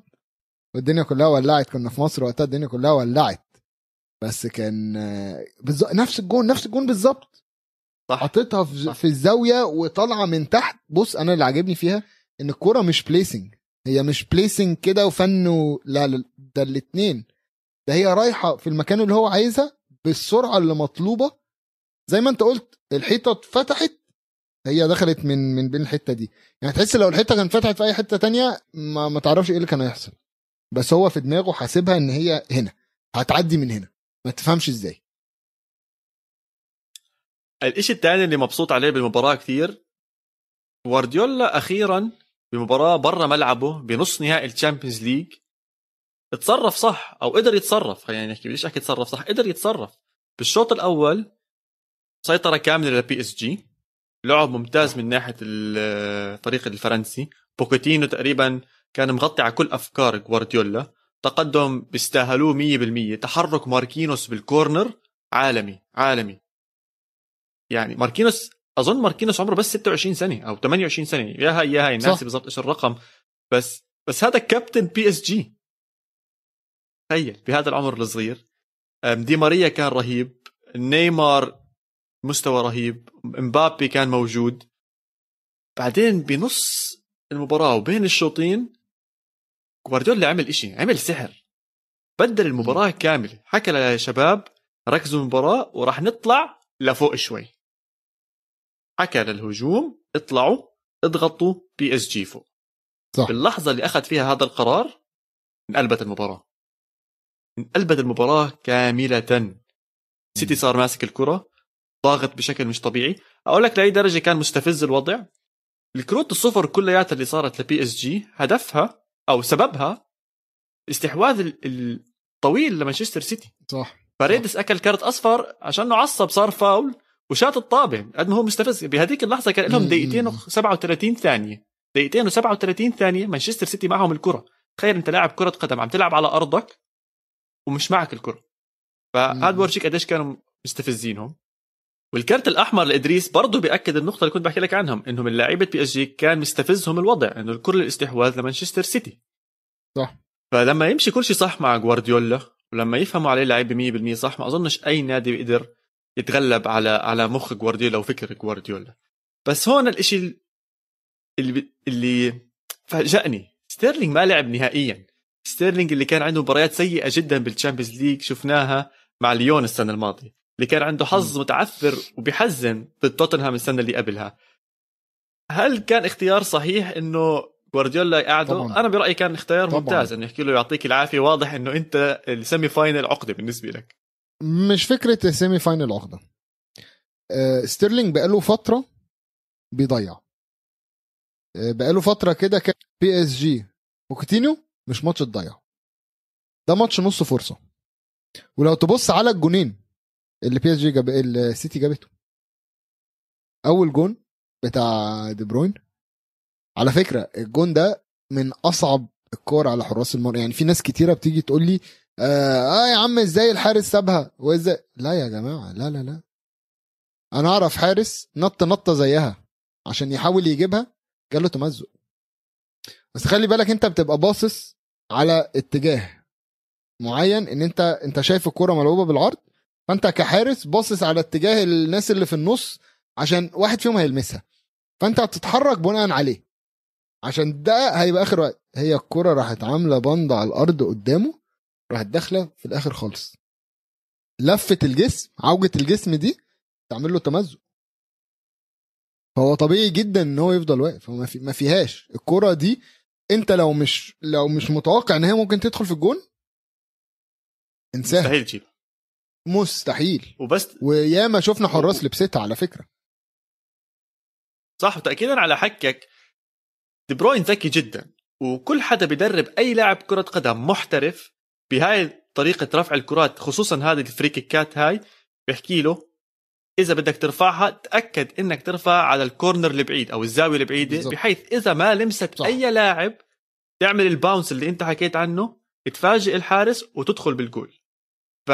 والدنيا كلها ولعت. كنا في مصر وقتها الدنيا كلها ولعت. بس كان بالظبط نفس الجون نفس الجون بالظبط. صح. حطيتها في, صح. في الزاوية وطالعة من تحت. بص أنا اللي عاجبني فيها إن الكورة مش placing هي مش بليسنج كده وفن و... لا لا ده الاتنين. ده هي رايحة في المكان اللي هو عايزها بالسرعة اللي مطلوبة. زي ما أنت قلت الحيطة اتفتحت هي دخلت من من بين الحتة دي. يعني تحس لو الحتة كانت فتحت في أي حتة تانية ما, ما تعرفش إيه اللي كان هيحصل. بس هو في دماغه حاسبها إن هي هنا هتعدي من هنا. ما تفهمش إزاي. الإشي الثاني اللي مبسوط عليه بالمباراة كثير جوارديولا أخيرا بمباراة برا ملعبه بنص نهائي ال Champions League تصرف صح أو قدر يتصرف خلينا نحكي بديش أحكي تصرف صح قدر يتصرف. بالشوط الأول سيطرة كاملة للبي إس جي. لعب ممتاز من ناحية الفريق الفرنسي. بوكيتينو تقريبا كان مغطي على كل أفكار جوارديولا. تقدم بيستاهلوه 100% تحرك ماركينوس بال corner عالمي عالمي. يعني ماركينوس أظن ماركينوس عمره بس 26 سنة أو 28 سنة. يا هاي يا هاي ناسي بالضبط إيش الرقم. بس بس هذا كابتن بي إس جي. تخيل بهذا العمر الصغير. دي ماريا كان رهيب. نيمار مستوى رهيب. مبابي كان موجود. بعدين بنص المباراة وبين الشوطين جوارديولا عمل إشي عمل سحر. بدل المباراة كاملة. حكى للشباب ركزوا المباراة وراح نطلع لفوق شوي. حكى للهجوم اطلعوا اضغطوا بي إس جي فوق. صح. باللحظة اللي أخذ فيها هذا القرار انقلبت المباراة. انقلبت المباراة كاملة. سيتي صار ماسك الكرة. ضاغط بشكل مش طبيعي. أقول لك لأي درجة كان مستفز الوضع. الكروت الصفر كلياتها اللي صارت لبي اس جي هدفها أو سببها استحواذ الطويل لمانشستر سيتي. صح. إدريس أكل كارت أصفر عشانه عصب صار فاول وشات الطابه قد ما هو مستفز. بهذيك اللحظة كان لهم دقيقتين و37 ثانية. دقيقتين و37 ثانية مانشستر سيتي معهم الكرة. تخيل أنت لاعب كرة قدم عم تلعب على أرضك ومش معك الكرة. فهذا بورجيك قديش كانوا مستفزينهم. والكارت الأحمر لإدريس برضه بيأكد النقطة اللي كنت بحكي لك عنهم إنهم لعيبه بي إس جي كان مستفزهم الوضع إنه كل الاستحواذ لمانشستر سيتي. صح. فلما يمشي كل شيء صح مع جوارديولا ولما يفهموا عليه لعيبه 100% صح ما أظنش أي نادي بيقدر يتغلب على على مخ جوارديولا وفكر جوارديولا. بس هون الإشي اللي اللي فاجأني. ستيرلينج ما لعب نهائيا. ستيرلينج اللي كان عنده مباريات سيئة جدا بال Champions League شفناها مع ليون السنة الماضية. اللي كان عنده حظ متعثر وبيحزن ضد توتنهام السنة اللي قبلها. هل كان اختيار صحيح إنه جوارديولا يقعده؟ طبعا. أنا برأيي كان اختيار طبعا. ممتاز إنه يحكي له يعطيك العافية. واضح إنه أنت ال semi final عقدة بالنسبة لك. مش فكرة ال semi final عقدة. أه ستيرلينج بقاله فترة بيضيع. أه بقاله فترة كده كان بي إس جي. وبوكيتينو مش ماتش تضيع ده ماتش نص فرصة. ولو تبص على الجونين اللي بي اس جي جاب السيتي جابته. أول جون بتاع دي بروين على فكرة الجون ده من أصعب الكور على حراس المرمى. يعني في ناس كتيرة بتيجي تقول لي آه, آه يا عم إزاي الحارس سابها؟ وإزاي؟ لا يا جماعة لا لا لا. أنا أعرف حارس نط نطة زيها عشان يحاول يجيبها جاله تمزق. بس خلي بالك أنت بتبقى باصص على اتجاه معين إن أنت أنت شايف الكورة ملعوبة بالعرض فانت كحارس باصص على اتجاه الناس اللي في النص عشان واحد فيهم هيلمسها. فانت هتتحرك بناء عليه. عشان ده هيبقى آخر وقت. هي الكرة راحت عاملة بند على الأرض قدامه راحت داخلة في الآخر خالص. لفه الجسم عوجة الجسم دي تعمل له تمزق. فهو طبيعي جدا إن هو يفضل واقف. في ما فيهاش. الكرة دي أنت لو مش لو مش متوقع إن هي ممكن تدخل في الجون انساها. مستحيل تجيب مستحيل. وبس. وياما شفنا حراس لبستها على فكرة. صح وتاكيدا على حكيك دي بروين ذكي جدا وكل حدا بيدرب أي لاعب كرة قدم محترف بهاي طريقة رفع الكرات خصوصا هذه ال free kick ات هاي. بيحكي له إذا بدك ترفعها تأكد إنك ترفع على ال corner البعيد أو الزاوية البعيدة بالزبط. بحيث إذا ما لمست صح. أي لاعب تعمل ال bounce اللي أنت حكيت عنه تفاجئ الحارس وتدخل بالجول. ف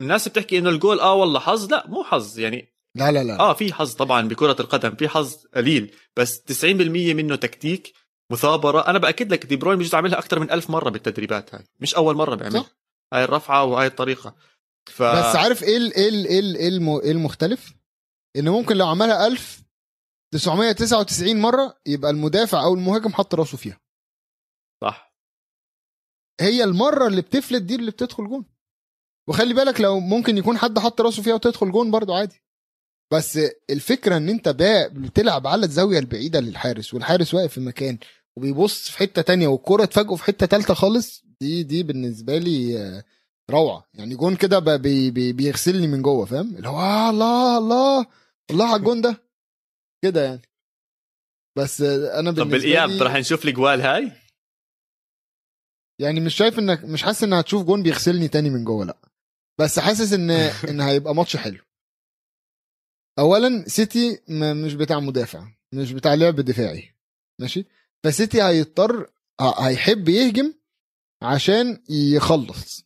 الناس بتحكي إنه الجول آه والله حظ لا مو حظ يعني لا لا لا. آه في حظ طبعا بكرة القدم في حظ قليل بس 90% منه تكتيك مثابرة. أنا بأكد لك دي بروين بيجوز عاملها أكثر من ألف مرة بالتدريبات هاي مش أول مرة بيعمل هاي الرفعة وهاي الطريقة. ف... بس عارف إيه ال إيه ال إيه ال إيه المختلف؟ إنه ممكن لو عملها 1999 مرة يبقى المدافع أو المهاجم حط راسه فيها. هي المرة اللي بتفلت دي اللي بتدخل جون. وخلي بالك لو ممكن يكون حد حط راسه فيها وتدخل جون برضو عادي. بس الفكرة إن أنت بقى بتلعب على الزاوية البعيدة للحارس والحارس واقف في مكان وبيبص في حتة تانية والكرة تفاجئه في حتة تالتة خالص دي دي بالنسبة لي آه، روعة. يعني جون كده بي بي بيغسلني من جوه فاهم؟ اللي هو آه الله الله الله على الجون ده. كده يعني. بس أنا طب بالنسبة بالإياب لي رح نشوف الاجوال هاي؟ يعني مش شايف إنك مش حاسس ان هتشوف جون بيغسلني تاني من جوه لأ. بس حاسس إن إن هيبقى ماتش حلو. اولا سيتي مش بتاع مدافع مش بتاع لعب دفاعي. ماشي؟ فسيتي هيضطر هيحب يهجم عشان يخلص.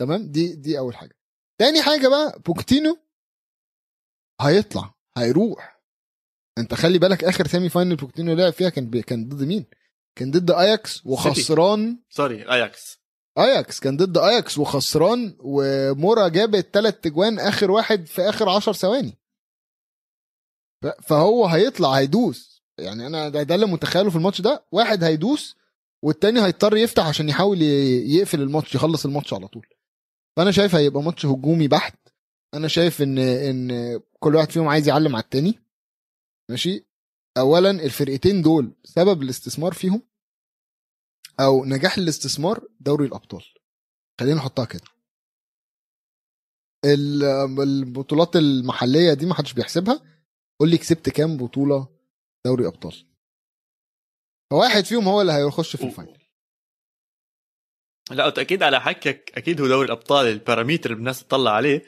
تمام؟ دي دي أول حاجة. تاني حاجة بقى بوكيتينو هيطلع هيروح. أنت خلي بالك آخر semi final بوكيتينو لعب فيها كان كان ضد مين؟ كان ضد اياكس وخسران. sorry اياكس اياكس كان ضد اياكس وخسران ومورا جاب الثلاث اجوان آخر واحد في آخر عشر ثواني. ف- فهو هيطلع هيدوس. يعني أنا ده, ده اللي متخيله في الماتش ده. واحد هيدوس والتاني هيضطر يفتح عشان يحاول يقفل الماتش يخلص الماتش على طول. فأنا شايف هيبقى ماتش هجومي بحت. أنا شايف إن إن كل واحد فيهم عايز يعلم على التاني. ماشي؟ اولا الفرقتين دول سبب الاستثمار فيهم. أو نجاح الاستثمار دوري الأبطال. خلينا نحطها كده. ال- البطولات المحلية دي ما حدش بيحسبها. قول لي كسبت كام بطولة دوري أبطال. فواحد فيهم هو اللي هيخش في ال final. لا أكيد على حكيك أكيد هو دوري الأبطال ال parameter اللي الناس تطلع عليه.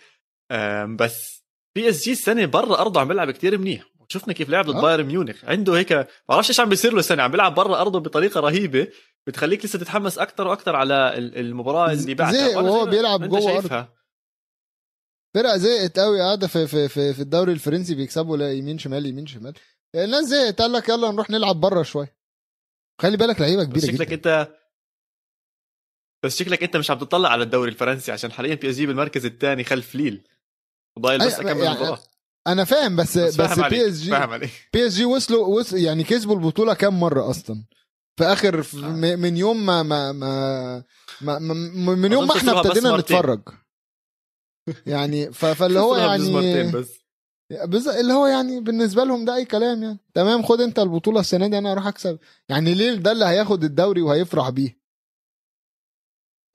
بس PSG السنة برا أرضه عم بيلعب كتير منيح. شفنا كيف لعب ضد آه. بايرن ميونخ. عنده هيك ما بعرفش إيش عم بيصير له السنة. عم بيلعب برا أرضه بطريقة رهيبة. بتخليك لسه تتحمس أكثر وأكثر على ال- المباراة اللي بعدها. وهو زي ما بيلعب جوه شايفها. فرقة زهقت قوي قاعدة في في في, في الدوري الفرنسي بيكسبوا لا يمين شمال يمين شمال. الناس زهقت قال لك يلا نروح نلعب بره شوية. خلي بالك لعيبة بس كبيره شكلك جدا. انت بس شكلك أنت مش عم تطلع على الدوري الفرنسي عشان حاليا PSG بالمركز الثاني خلف ليل. وضايل بس أكمل يعني المباراة. أنا فاهم بس بس بس, بي إس جي بي إس جي وصلوا وصل يعني كسبوا البطولة كام مرة أصلا؟ في آخر في آه. من يوم ما ما ما, ما, ما من يوم ما إحنا ابتدينا. نتفرج. يعني فاللي هو يعني بس. بز... اللي هو يعني بالنسبة لهم ده أي كلام يعني. تمام خد أنت البطولة السنة دي أنا أروح أكسب. يعني ليه ده اللي هياخد الدوري وهيفرح بيه؟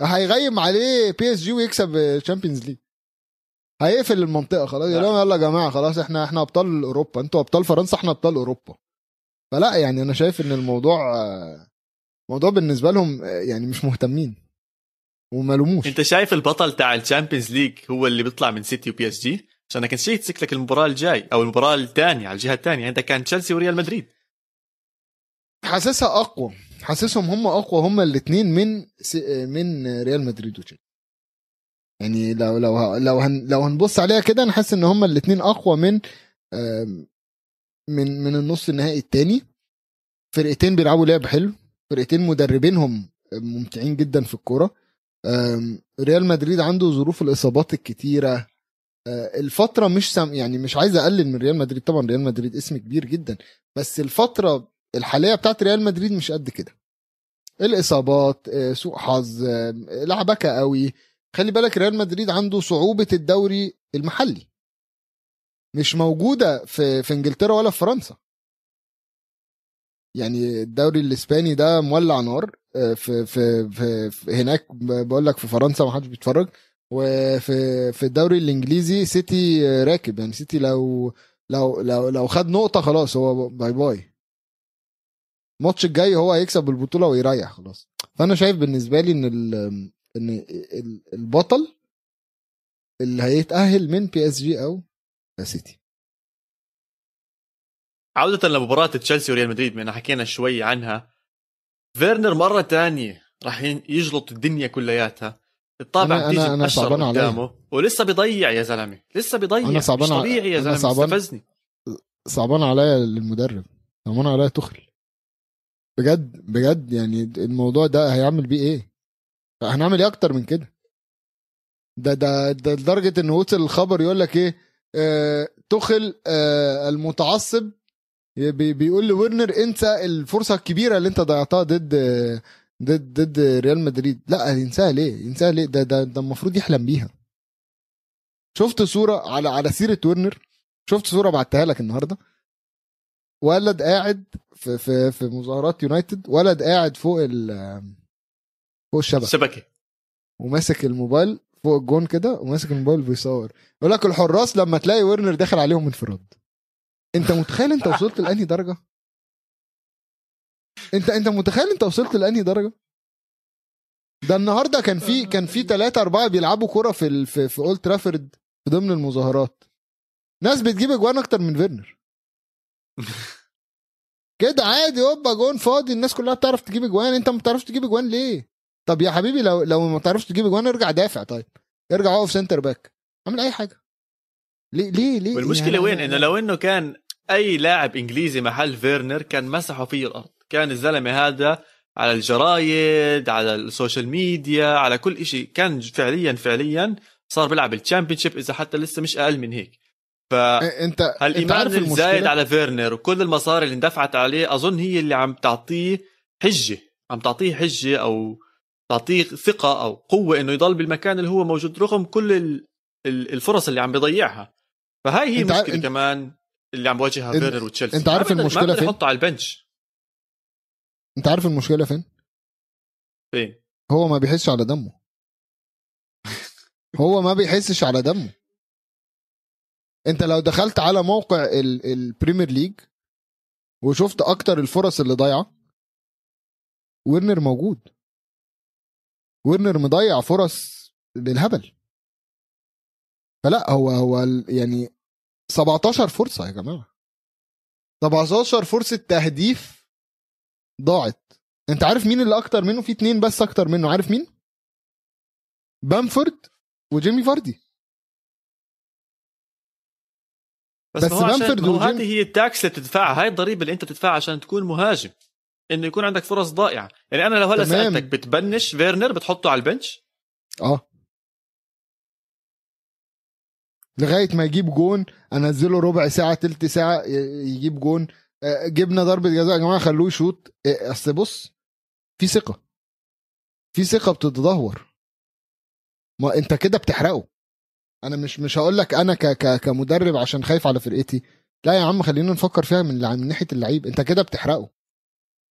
هيغيم عليه PSG ويكسب ال Champions League هيقفل المنطقة خلاص. يقول لهم يلا يا جماعة خلاص إحنا إحنا أبطال أوروبا. أنتوا أبطال فرنسا إحنا أبطال أوروبا. فلا يعني أنا شايف إن الموضوع موضوع بالنسبة لهم يعني مش مهتمين وملوموش. أنت شايف البطل تاع ال Champions League هو اللي بيطلع من سيتي و PSG عشان أنا كنت شيت لك المباراة الجاي أو المباراة الثانية على الجهة الثانية عندك كان تشيلسي وريال مدريد. حاسسها أقوى. حاسسهم هم أقوى. هم الاثنين من س- من ريال مدريد وتشيلسي. يعني لو لو لو هن لو هنبص عليها كده أنا حاسس إن هم الاثنين أقوى من من من النص النهائي الثاني فرقتين بيلعبوا لعب حلو. فرقتين مدربينهم ممتعين جدا في الكورة. ريال مدريد عنده ظروف الإصابات الكتيرة. آه، الفترة مش سم يعني مش عايز أقلل من ريال مدريد. طبعا ريال مدريد اسم كبير جدا. بس الفترة الحالية بتاعت ريال مدريد مش قد كده. الإصابات آه، سوء حظ لعبكه قوي. خلي بالك ريال مدريد عنده صعوبة الدوري المحلي. مش موجودة في في إنجلترا ولا في فرنسا. يعني الدوري الإسباني ده مولع نار آه، في في في, هناك بقول لك في فرنسا ما حدش بيتفرج وفي في الدوري الإنجليزي سيتي آه، راكب. يعني سيتي لو لو لو لو خد نقطة خلاص هو bye bye. الماتش الجاي هو هيكسب البطولة ويريح خلاص. فأنا شايف بالنسبة لي إن ال إن ال- البطل اللي هيتأهل من PSG أو سيتي. عودة لمباراة تشيلسي وريال مدريد بما حكينا شوي عنها. فيرنر مرة تانية راح يجلط الدنيا كلياتها. الطابة أنا- بتيجي أنا- أنا. قدامه. ولسه بيضيع يا زلمة. لسه بيضيع. أنا صعبان مش طبيعي يا أنا زلمة صعبان- عليا المدرب صعبان عليا تخل. بجد بجد يعني الموضوع ده هيعمل بيه إيه؟ هنعمل إيه أكتر من كده؟ ده ده ده لدرجة إن وصل الخبر يقول لك إيه؟ تخل آه المتعصب. بي- بيقول لورنر انسى الفرصة الكبيرة اللي أنت ضيعتها ضد ضد ضد ريال مدريد. لا ينساها ليه؟ ينساها ليه؟ ده ده ده المفروض يحلم بيها. شفت صورة على على سيرة ورنر؟ شفت صورة بعتها لك النهارده؟ ولد قاعد في في في مظاهرات يونايتد ولد قاعد فوق ال فوق الشبكة. الشبكة. وماسك الموبايل فوق الجون كده وماسك الموبايل بيصور. يقول لك الحراس لما تلاقي ورنر داخل عليهم انفراد. انت متخيل انت وصلت لأنهي درجة؟ انت انت متخيل انت وصلت لأنهي درجة؟ ده النهارده كان في كان في ثلاثة أربعة بيلعبوا كرة في ال... في, في اولد ترافورد في ضمن المظاهرات. ناس بتجيب أجوان أكتر من فيرنر كده عادي هوبا جون فاضي الناس كلها بتعرف تجيب أجوان. انت ما بتعرفش تجيب أجوان ليه؟ طب يا حبيبي لو لو ما بتعرفش تجيب اجوان ارجع دافع طيب. ارجع اقف center back اعمل أي حاجة. ليه ليه ليه؟ والمشكلة يعني وين؟ إنه لو إنه كان أي لاعب إنجليزي محل فيرنر كان مسحوا فيه الأرض. كان الزلمة هذا على الجرايد على ال social media على كل شيء كان فعليا فعليا صار بيلعب ال Championship إذا حتى لسه مش أقل من هيك. ف أنت أنت هالايمان الزايد على فيرنر وكل المصاري اللي اندفعت عليه أظن هي اللي عم تعطيه حجة. عم تعطيه حجة أو تعطيه ثقة أو قوة إنه يضل بالمكان اللي هو موجود رغم كل ال- ال- الفرص اللي عم بيضيعها. فهاي هي أنت عارف- المشكلة انت- كمان اللي عم بواجهها انت- فيرنر وتشيلسي أنت عارف بقدر فين؟ يحطه على ال bench. أنت عارف المشكلة فين؟ فين؟ هو ما بيحسش على دمه. هو ما بيحسش على دمه. أنت لو دخلت على موقع ال- ال Premier League وشفت أكتر الفرص اللي ضايعة ويرنر موجود. ويرنر مضيع فرص بالهبل فلا هو هو يعني 17 فرصة يا جماعة. 17 فرصة تهديف ضاعت. انت عارف مين اللي أكتر منه؟ في اتنين بس أكتر منه. عارف مين؟ بامفورد وجيمي فاردي. بس, بس هو عشان هو هذه هي ال tax اللي بتدفعها هاي الضريبة اللي أنت بتدفعها عشان تكون مهاجم. انه يكون عندك فرص ضائعة. يعني أنا لو هلا تمام. سألتك بتبنش فيرنر بتحطه على ال bench؟ آه. لغاية ما يجيب جون أنزله ربع ساعة تلت ساعة يجيب جون. آه، جبنا ضربة جزاء يا جماعة خلوه يشوط. آه، أصل بص في ثقة. في ثقة بتتدهور. ما أنت كده بتحرقه. أنا مش مش هقول لك أنا ك ك كمدرب عشان خايف على فرقتي. لا يا عم خلينا نفكر فيها من من ناحية اللعيب. أنت كده بتحرقه.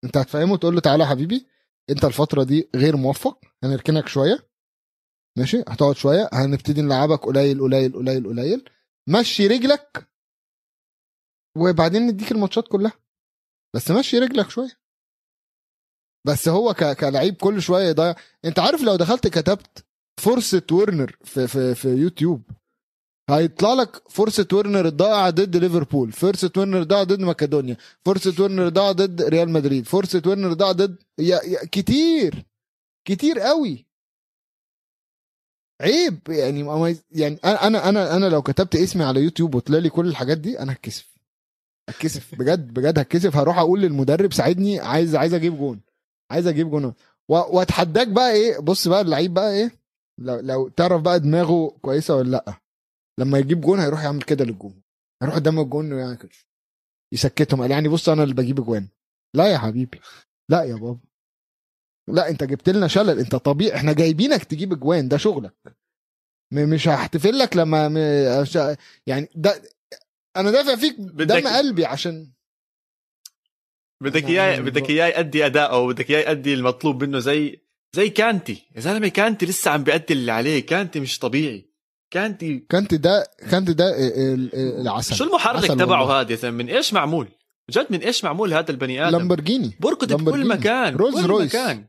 انت هتفهمه تقول له تعالى يا حبيبي انت الفترة دي غير موفق هنركنك شوية ماشي؟ هتقعد شوية هنبتدي نلعبك قليل قليل قليل قليل. مشي رجلك وبعدين نديك الماتشات كلها. بس مشي رجلك شوية. بس هو. كلعيب كل شوية يضيع. انت عارف لو دخلت كتبت فرصة ورنر في في في يوتيوب هيطلع لك فرصة ورنر الضائعة ضد ليفربول فرصة ورنر ضاع ضد مقدونيا فرصة ورنر ضاع ضد ريال مدريد فرصة ورنر ضاع ضد يا... يا... كتير كتير قوي. عيب يعني يعني أنا أنا أنا لو كتبت اسمي على يوتيوب وطلع لي كل الحاجات دي أنا هتكسف. هتكسف بجد بجد هتكسف. هروح أقول للمدرب ساعدني عايز عايز أجيب جون عايز أجيب جون. وأتحداك بقى إيه بص بقى اللعيب بقى إيه لو, لو تعرف بقى دماغه كويسة ولا لأ. لما يجيب جون هيروح يعمل كده للجون هيروح قدام الجون ويعمل كده. يسكتهم. قال يعني بص أنا اللي بجيب جوان. لا يا حبيبي. لا يا بابا. لا أنت جبت لنا شلل. أنت طبيعي. إحنا جايبينك تجيب اجوان ده شغلك. مش هحتفل لك لما يعني ده أنا دافع فيك دم قلبي عشان بدك أنا- إياه بدك إياه يأدي اداءه بدك إياه يأدي المطلوب منه زي زي كانتي. يا زلمة كانتي لسه عم بيأدي اللي عليه. كانتي مش طبيعي. كانتي كانت ده كانت ده ال- ال- العسل. شو المحرك تبعه. هذا يا زلمه من إيش معمول؟ جد من إيش معمول هذا البني آدم؟ لامبرجيني بركض بكل. مكان Rolls كل Royce. مكان.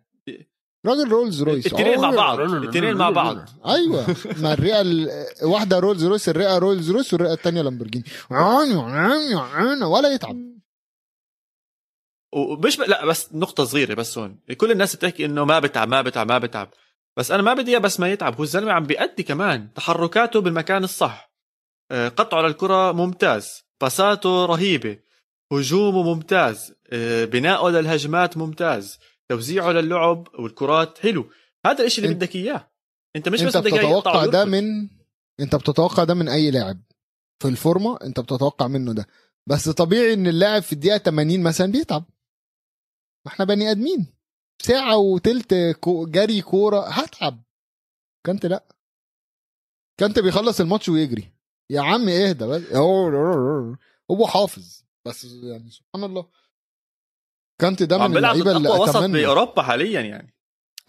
راجل Rolls Royce. التنين مع بعض التنين مع بعض. أيوه. ما الرئة ال- واحدة Rolls Royce الرئة رولز رويس والرئة الثانية لامبرجيني ولا يتعب. ومش ب... لا بس نقطة صغيرة بس هون. كل الناس بتحكي إنه ما بتعب ما بتعب ما بتعب. بس أنا ما بدي إياه بس ما يتعب هو الزلمة عم بيأدي كمان تحركاته بالمكان الصح. آه، قطعه للكرة ممتاز باساته رهيبة هجومه ممتاز آه، بناؤه للهجمات ممتاز توزيعه للعب والكرات حلو. هذا الإشي اللي بدك إياه. أنت مش بس انت بدك إياه يقطع بتتوقع ده. من أنت بتتوقع ده من أي لاعب؟ في الفورمة أنت بتتوقع منه ده. بس طبيعي إن اللاعب في الدقيقة 80 مثلا بيتعب. ما إحنا بني آدمين. ساعة وتلت جري كورة هتعب. كانت لأ. كانت بيخلص الماتش ويجري. يا عم اهدى بس. هو حافظ. بس يعني سبحان الله. كانت ده من اللعيبة اللي أتمنى. بأوروبا حاليا يعني.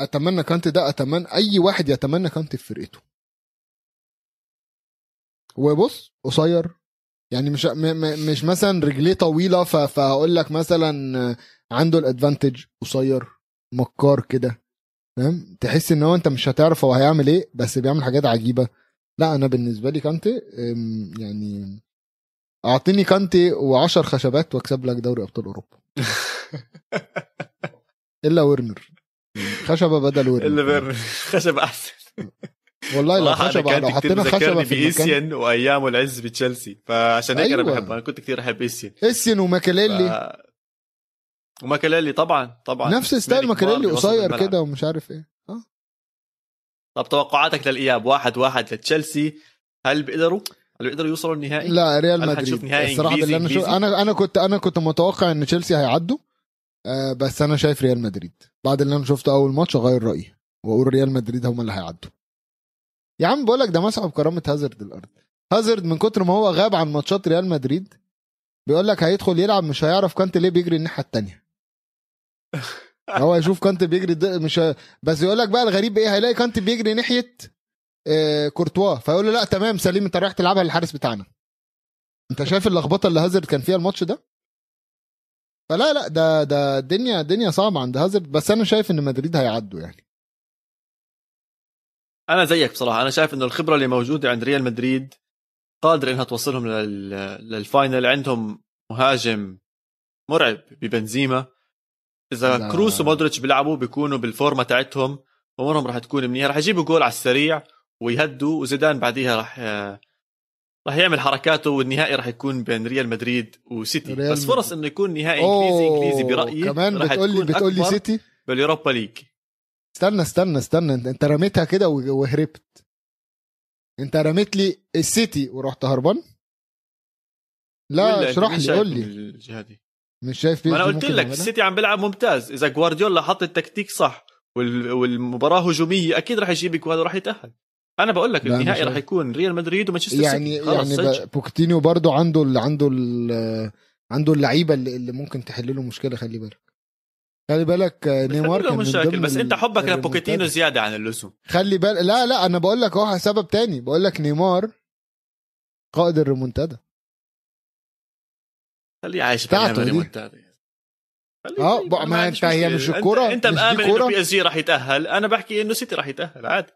أتمنى كانت ده أتمنى. أي واحد يتمنى كانت في فرقته. وبص قصير. يعني مش م م مش مثلا رجليه طويلة ف- فهقول لك مثلا عنده الأدفانتج قصير. مكار كده فاهم تحس إن هو أنت مش هتعرف هو هيعمل إيه بس بيعمل حاجات عجيبة. لا أنا بالنسبة لي كانتي يعني أعطيني كانتي و10 خشبات وأكسب لك دوري أبطال أوروبا. إلا ورنر خشبة بدل ورنر اللي بير خشب أحسن. والله لو أنا خشبة لو حطينا خشبة في بإيسيان وايامه العز بتشيلسي. فعشان هيك أنا أيوة. بحبه أنا كنت كثير أحب إيسيان. اسين وماكاليلي. ف... وماكاليلي طبعا طبعا. نفس style ماكاليلي قصير. كده ومش عارف إيه. آه. طب توقعاتك للإياب؟ واحد واحد لتشيلسي. هل بيقدروا؟ هل بيقدروا يوصلوا النهائي؟ لا ريال مدريد. الصراحة باللي أنا شو... أنا أنا كنت أنا كنت متوقع إن تشيلسي هيعدوا آه بس أنا شايف ريال مدريد. بعد اللي أنا شفته أول ماتش أغير رأيي وأقول ريال مدريد هم اللي هيعدوا. يا عم بقول لك ده مسح بكرامة هازارد الأرض. هازارد من كتر ما هو غاب عن ماتشات ريال مدريد بيقول لك هيدخل يلعب مش هيعرف كانت ليه بيجري الناحية التانية. هو يشوف كانت بيجري مش. بس يقول لك بقى الغريب إيه؟ هيلاقي كانت بيجري ناحية آه كورتوا. فيقول له لا تمام سليم أنت رايح تلعبها للحارس بتاعنا. أنت شايف اللخبطة اللي هازارد كان فيها الماتش ده؟ فلا لا ده ده الدنيا الدنيا صعبة عند هازارد بس أنا شايف إن مدريد هيعدوا يعني. أنا زيك بصراحة. أنا شايف إنه الخبرة اللي موجودة عند ريال مدريد قادر إنها توصلهم لل... لل final. عندهم مهاجم مرعب ببنزيما. إذا. كروس ومودريتش بيلعبوا بيكونوا بالفورمة تاعتهم امورهم راح تكون منيحة. راح يجيبوا جول على السريع ويهدوا وزيدان بعديها راح راح يعمل حركاته والنهائي راح يكون بين ريال مدريد وسيتي. ريال بس فرص إنه يكون نهائي انجليزي إنجليزي برأيي كمان راح بتقول لي بتقول لي سيتي؟ بال Europa League. استنى استنى استنى. انت, رميتها كده وهربت. أنت رميت لي السيتي ورحت هربان؟ لا اشرح لي قول لي. مش شايف ما أنا قلت لك؟ السيتي عم بيلعب ممتاز إذا جوارديولا حط التكتيك صح وال... والمباراة هجومية أكيد راح يجيب جوال وراح يتأهل أنا بقول لك النهائي راح. يكون ريال مدريد ومانشستر يعني سيتي خلص يعني سجل. بوكيتينو برضو عنده ال عنده ال عنده اللعيبة اللي, اللي ممكن تحل له مشكلة خلي بالك خلي بالك آه، نيمار كان من مشاكل ضمن بس أنت حبك. لبوكيتينو زيادة عن اللزوم خلي بالك لا لا أنا بقول لك اهو سبب تاني بقول لك نيمار قائد الريمونتادا خليه عايش بتاعته بايام دي. آه بقى ما انت هي. مش الكوره أنت, مآمن إنه PS G راح يتأهل. أنا بحكي إنه سيتي راح يتأهل عادي.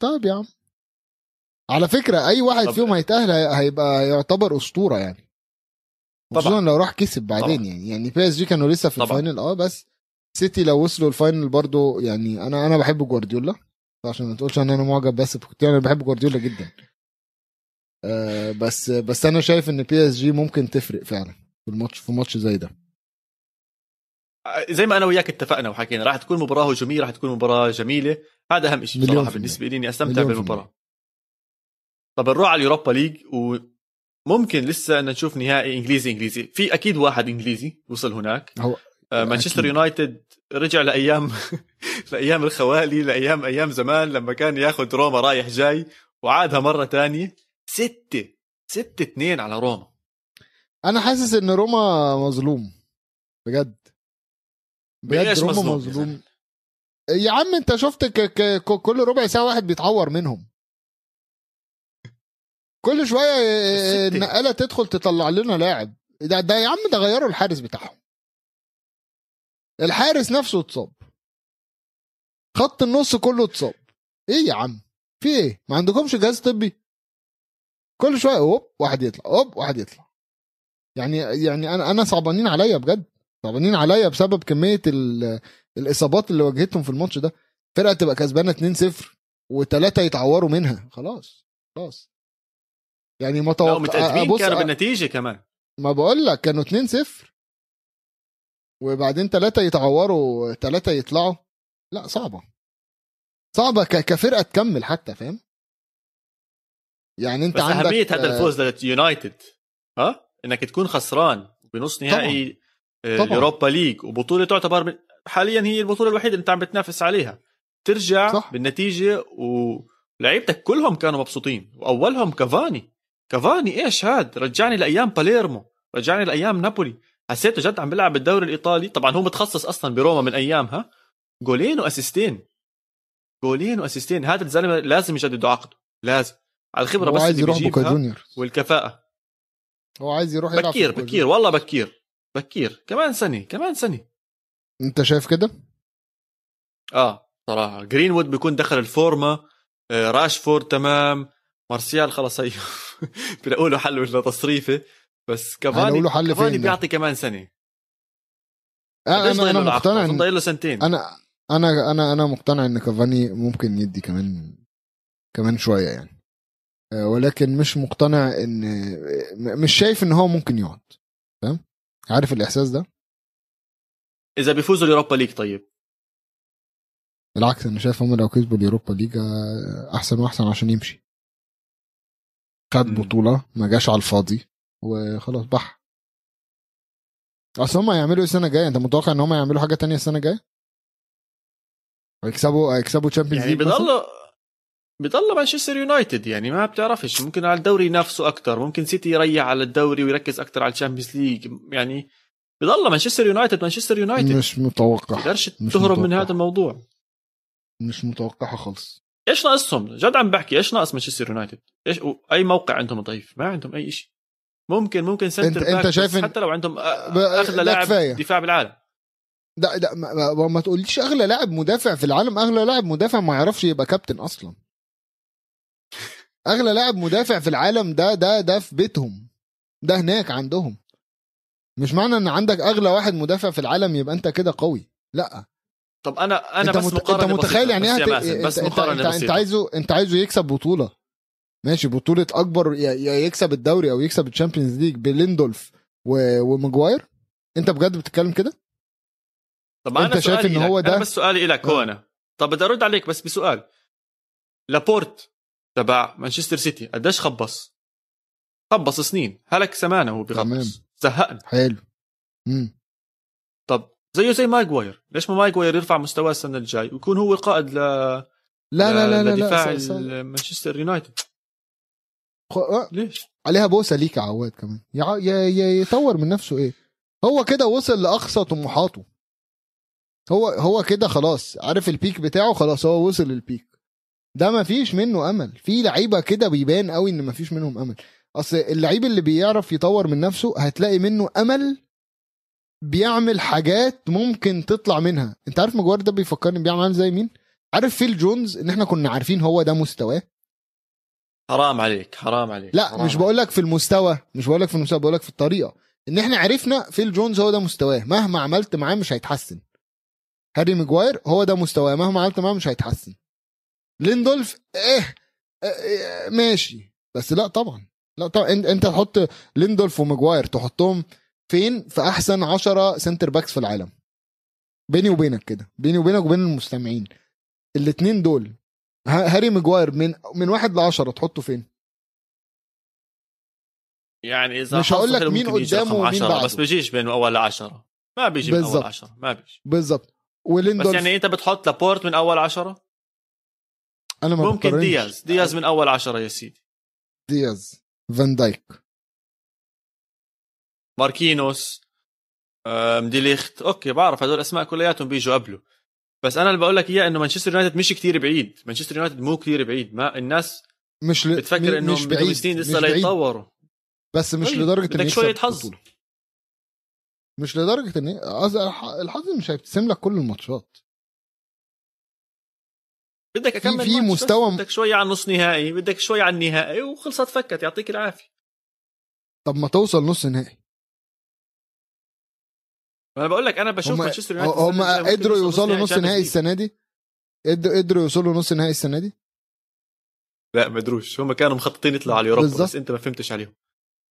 طيب يا عم. على فكرة أي واحد طب- فيهم هيتأهل هي- هيبقى يعتبر أسطورة يعني. طبعا. خصوصا لو راح كسب بعدين طبعا. يعني. يعني PSG كانوا لسه في طبعا. ال final. آه بس سيتي لو وصلوا ال final برضو يعني أنا أنا بحب جوارديولا. عشان ما تقولش إن أنا معجب بس أنا بحب جوارديولا جدا. آه بس بس أنا شايف إن PSG ممكن تفرق فعلا في الماتش في ماتش زي ده. زي ما أنا وياك اتفقنا وحكينا راح تكون مباراة هجومية راح تكون مباراة جميلة. هذا أهم شيء بصراحة. بالنسبة لي إني أستمتع بالمباراة. طب نروح على اليوروبا ليج وممكن لسه أن نشوف نهائي إنجليزي إنجليزي. في أكيد واحد إنجليزي وصل هناك. هو آه، مانشستر. يونايتد رجع لأيام لأيام الخوالي لأيام أيام زمان لما كان ياخذ روما رايح جاي وعادها مرة تانية. ستة ستة اثنين على روما. أنا حاسس إن روما مظلوم بجد. بجد روما مظلوم؟ يا مظلوم. زلمة؟ يا عم أنت شفت ك... ك... ك- كل ربع ساعة واحد بيتعور منهم. كل شوية. النقالة تدخل تطلع لنا لاعب. ده, ده يا عم ده غيروا الحارس بتاعهم. الحارس نفسه اتصاب. خط النص كله اتصاب. إيه يا عم؟ في إيه؟ ما عندكمش جهاز طبي؟ كل شوية أوب واحد يطلع أوب واحد يطلع. يعني يعني أنا أنا صعبانين عليا بجد. صعبانين عليا بسبب كمية ال- الإصابات اللي واجهتهم في الماتش ده. فرقة تبقى كسبانة 2-0 وثلاثه يتعوروا منها. خلاص خلاص. يعني ما توقع ومتقدمين بص كانوا بالنتيجة كمان. ما بقول لك كانوا 2-0 وبعدين ثلاثة يتعوروا ثلاثة يطلعوا. لا صعبة. صعبة كفرقة تكمل حتى فاهم؟ يعني انت بس عندك أهمية هذا آه، الفوز لليونايتد ها؟ إنك تكون خسران بنص نهائي آه، طبعاً. ال Europa League وبطولة تعتبر حاليا هي البطولة الوحيدة اللي انت عم بتنافس عليها. ترجع صح. بالنتيجة ولعيبتك كلهم كانوا مبسوطين وأولهم كافاني كافاني إيش هاد؟ رجعني لأيام باليرمو رجعني لأيام نابولي. حسيته جد عم بيلعب بالدوري الإيطالي. طبعا هو متخصص أصلا بروما من ايامها جولين وأسيستين. جولين وأسيستين. هذا الزلمة لازم يجددوا عقده لازم. على الخبرة بس عايز يروح بوكا جونيور والكفاءة. هو عايز يروح يلعب بكير بكير والله بكير بكير. كمان سنة كمان سنة. انت شايف كده؟ آه صراحة. جرينوود بيكون دخل الفورمة آه، راشفورد تمام. مارسيال خلص هي بلاقوا له حل ولا تصريفة. بس له حل ده؟ بيعطي كمان سنة. أنا قديش أنا, العقد؟ مقتنع ضايل له سنتين. أنا أنا أنا أنا مقتنع إن كافاني ممكن يدي كمان كمان شوية يعني. آه، ولكن مش مقتنع إن م- مش شايف إن هو ممكن يقعد. فاهم عارف الإحساس ده؟ إذا بيفوزوا ال Europa League طيب. بالعكس أنا شايف هم لو كسبوا ال Europa League آه، أحسن وأحسن عشان يمشي. خد. بطولة ما جاش على الفاضي وخلاص بح. أصل هم هيعملوا إيه السنة الجاية؟ أنت متوقع إن هم يعملوا حاجة تانية السنة الجاية؟ هيكسبوا هيكسبوا Champions يعني League بضل مانشستر يونايتد يعني ما بتعرفش ممكن على الدوري ينافسوا أكثر ممكن سيتي يريح على الدوري ويركز أكثر على ال Champions League يعني بضل مانشستر يونايتد مانشستر يونايتد. مش متوقع تقدرش مش تهرب من متوقع. هذا الموضوع. مش متوقعها خالص. إيش ناقصهم؟ جد عم بحكي إيش ناقص مانشستر يونايتد؟ إيش أي موقع عندهم ضعيف؟ ما عندهم أي شيء ممكن ممكن center أنت back شايف حتى لو عندهم أ- ب- أغلى لاعب. دفاع بالعالم. ده ده ما, ما, ما تقوليش أغلى لاعب مدافع في العالم أغلى لاعب مدافع ما يعرفش يبقى كابتن أصلا. أغلى لاعب مدافع في العالم ده ده ده في بيتهم. ده هناك عندهم. مش معنى إن عندك أغلى واحد مدافع في العالم يبقى أنت كده قوي. لأ. طب أنا أنا أنت بس مت... أنت متخيل. يعني إيه بس هت... بس أنت, أنت, مقارنة أنت, أنت. عايزه أنت عايزه يكسب بطولة. ماشي بطولة أكبر يا يكسب الدوري أو يكسب ال Champions League بليندلوف و... وماجواير؟ أنت بجد بتتكلم كده؟ طب أنا أنت شايف إلك. هو أنا ده- بس سؤالي لك هو آه. أنا طب بدي أرد عليك بس بسؤال. لابورت. تبع مانشستر سيتي. قديش خبص؟ خبص سنين. هلق سمانه تمام. بخبص. زهقنا حلو. امم طب زيه زي ماجواير ليش ما ماجواير يرفع مستواه السنة الجاي؟ ويكون هو القائد ل... لا لا لا لا ال- مانشستر يونايتد. خ- آه، ليش؟ عليها بوسة ليك يا عواد كمان. يع- ي- ي- يطور من نفسه إيه؟ هو كده وصل لأقصى طموحاته. هو هو كده خلاص. عارف البيك بتاعه؟ خلاص هو وصل للبيك ده ما فيش منه أمل. في لعيبة كده بيبان قوي إن ما فيش منهم أمل. أصل اللعيب اللي بيعرف يطور من نفسه هتلاقي منه أمل بيعمل حاجات ممكن تطلع منها. أنت عارف مجوار ده بيفكرني بيعمل زي مين؟ عارف فيل جونز إن إحنا كنا عارفين هو ده مستواه؟ حرام عليك حرام عليك لا حرام مش بقول لك في المستوى مش بقول لك في المستوى بقول لك في الطريقة. إن إحنا عرفنا فيل جونز هو ده مستواه. مهما عملت معاه مش هيتحسن. هاري ماجواير هو ده مستواه. مهما عملت معاه مش هيتحسن. ليندلوف إيه, إيه ماشي. بس لا طبعا. لا طبعا. انت أنت تحط ليندلوف وماجواير تحطهم فين؟ في أحسن عشرة center backs في العالم. بيني وبينك كده. بيني وبينك وبين المستمعين. الاثنين دول ها- هاري ماجواير من من واحد لعشرة تحطه فين؟ يعني إذا مش هقول لك مين قدامه ومين 10 بعده. بس بيجيش بين أول عشرة. ما بيجي من أول بالظبط. عشرة. ما بيجي. بالظبط. بس وليندلوف. يعني أنت بتحط لابورت من أول عشرة؟ أنا ما ممكن بقارنش. دياز. دياز من أول عشرة يا سيدي. دياز فان دايك. ماركينوس أم، دي ليخت. أوكي بعرف هدول اسماء كلياتهم بيجوا قبله. بس أنا اللي بقول لك إياه إنه مانشستر يونايتد مش كتير بعيد. مانشستر يونايتد مو كتير بعيد. ما الناس مش ل... بتفكر مش بدهم بعيد سنين لسه. ليتطوروا بس مش طيب، لدرجة بدك يكسب حظ. مش لدرجة ان الحظ مش هيبتسم لك كل الماتشات. بدك أكمل في. مستوى- بدك شوي على النص نهائي بدك شوي على النهائي وخلصت فكت، يعطيك العافية طب ما توصل نص نهائي أنا بقول لك أنا بشوف مانشستر يونايتد هم قدروا يوصل يوصلوا نص نهائي. السنة دي قد- قدروا يوصلوا نص نهائي السنة دي لا ما ادروش هم كانوا مخططين يطلعوا على اليوروبا بالظبط. بس أنت ما فهمتش عليهم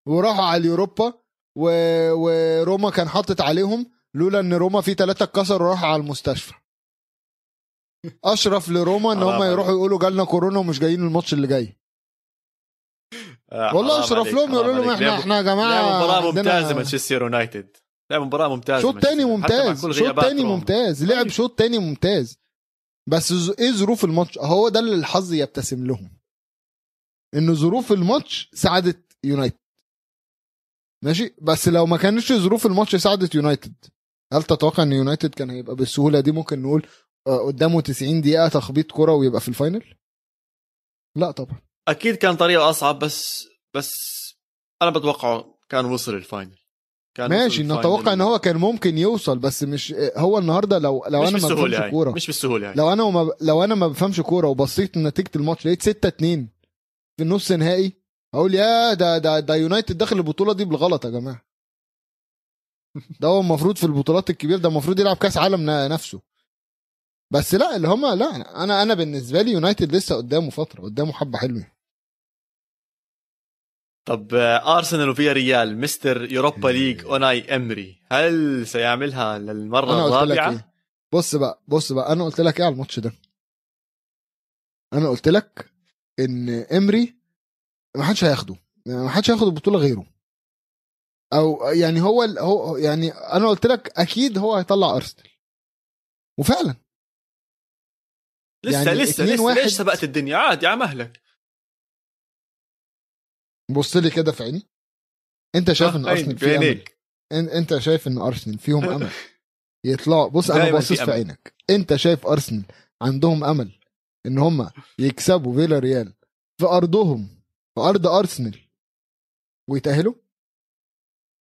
وراحوا على اليوروبا و... وروما كان حاطط عليهم لولا إن روما في ثلاثة اتكسروا وراحوا على المستشفى أشرف لروما إن هم. يروحوا يقولوا جالنا كورونا ومش جايين الماتش اللي جاي. والله أشرف لهم يقولوا لهم. إحنا إحنا يا جماعة مباراة ممتازة مانشستر يونايتد. لعب مباراة ممتازة شوط تاني ممتاز شوط تاني. ممتاز لعب طيب. شوط تاني ممتاز. بس إيه ظروف الماتش؟ هو ده اللي الحظ يبتسم لهم. إن ظروف الماتش ساعدت يونايتد. ماشي؟ بس لو ما كانتش ظروف الماتش ساعدت يونايتد. هل تتوقع إن يونايتد كان هيبقى بالسهولة دي؟ ممكن نقول قدامه 90 دقيقة تخبيط كرة ويبقى في ال final؟ لا طبعا. أكيد كان طريقه أصعب بس بس أنا بتوقعه كان وصل ال final. كان ماشي نتوقع. إن هو كان ممكن يوصل بس مش هو النهارده لو لو أنا ما بفهمش هاي كورة. مش بالسهوله هاي لو أنا وما لو أنا ما بفهمش كورة وبصيت لنتيجه الماتش لقيت 6 2 في النص نهائي أقول يا ده ده ده يونايتد داخل البطولة دي بالغلط يا جماعة. ده هو المفروض في البطولات الكبيرة ده المفروض يلعب كأس عالم نفسه. بس لا اللي هما لا أنا أنا بالنسبة لي يونايتد لسه قدامه فترة قدامه حبة حلوين. طب آه، ارسنال وفيا ريال Mister Europa League أوناي إمري هل سيعملها للمرة الرابعة؟ إيه. بص بقى بص بقى أنا قلت لك إيه على الماتش ده؟ أنا قلت لك إن إمري ما حدش هياخده ما حدش هياخد البطولة غيره. أو يعني هو هو يعني أنا قلت لك أكيد هو هيطلع ارسنال وفعلا. لسه يعني لسه لسه واحد- ليش سبقت الدنيا؟ عادي على مهلك بص لي كده في عيني. أنت شايف إن آه، أرسنال فيه أمل؟ أنت شايف إن أرسنال فيهم أمل؟ يطلعوا بص أنا باصص في في. عينك. أنت شايف أرسنال عندهم أمل إن هم يكسبوا فيلا ريال في أرضهم في أرض أرسنال ويتأهلوا؟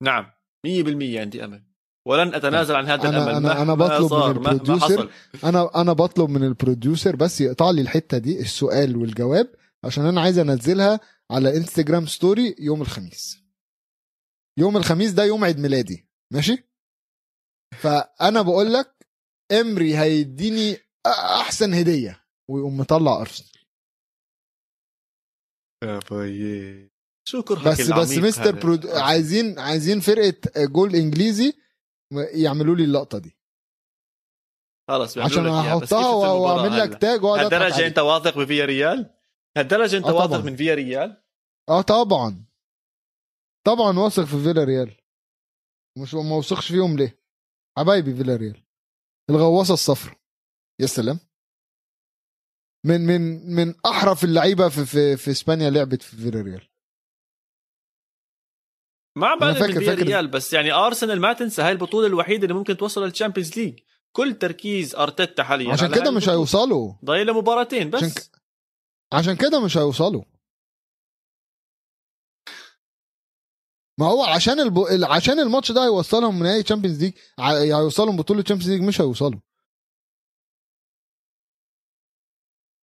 نعم 100% عندي أمل. ولن أتنازل عن هذا أنا- الأمل. أنا- مهما أنا بطلب من ال producer حصل. أنا أنا بطلب من ال producer بس يقطع لي الحتة دي السؤال والجواب عشان أنا عايز أنزلها على انستجرام story يوم الخميس. يوم الخميس ده يوم عيد ميلادي. ماشي؟ فأنا بقول لك إمري هيديني أحسن هدية ويقوم مطلع أرسنال. شو كرهك بس بس مستر؟ برود... عايزين عايزين فرقة جول إنجليزي يعملوا لي اللقطة دي بيعملوا عشان هحطها المباراة وأعمل لك؟ تاج وأقعد هالدرجة. أنت واثق بفيا ريال؟ هالدرجة أنت آه واثق. من فيا ريال؟ آه طبعا طبعا واثق في فيلا ريال مش ما وثقش فيهم ليه حبايبي فيلا ريال الغواصة الصفراء يا سلام من من من أحرف اللعيبة في في في إسبانيا لعبت في فيلا ريال ما بقلل من فاكر- ريال بس يعني أرسنال ما تنسى هاي البطولة الوحيدة اللي ممكن توصل لل Champions League. كل تركيز أرتيتا حاليا عشان على كده مش. هيوصلوا. ضايل له مباراتين بس. عشان ك- عشان كده مش هيوصلوا. ما هو عشان الب... عشان الماتش ده هيوصلهم نهائي Champions League هيوصلهم بطولة Champions League مش هيوصلوا.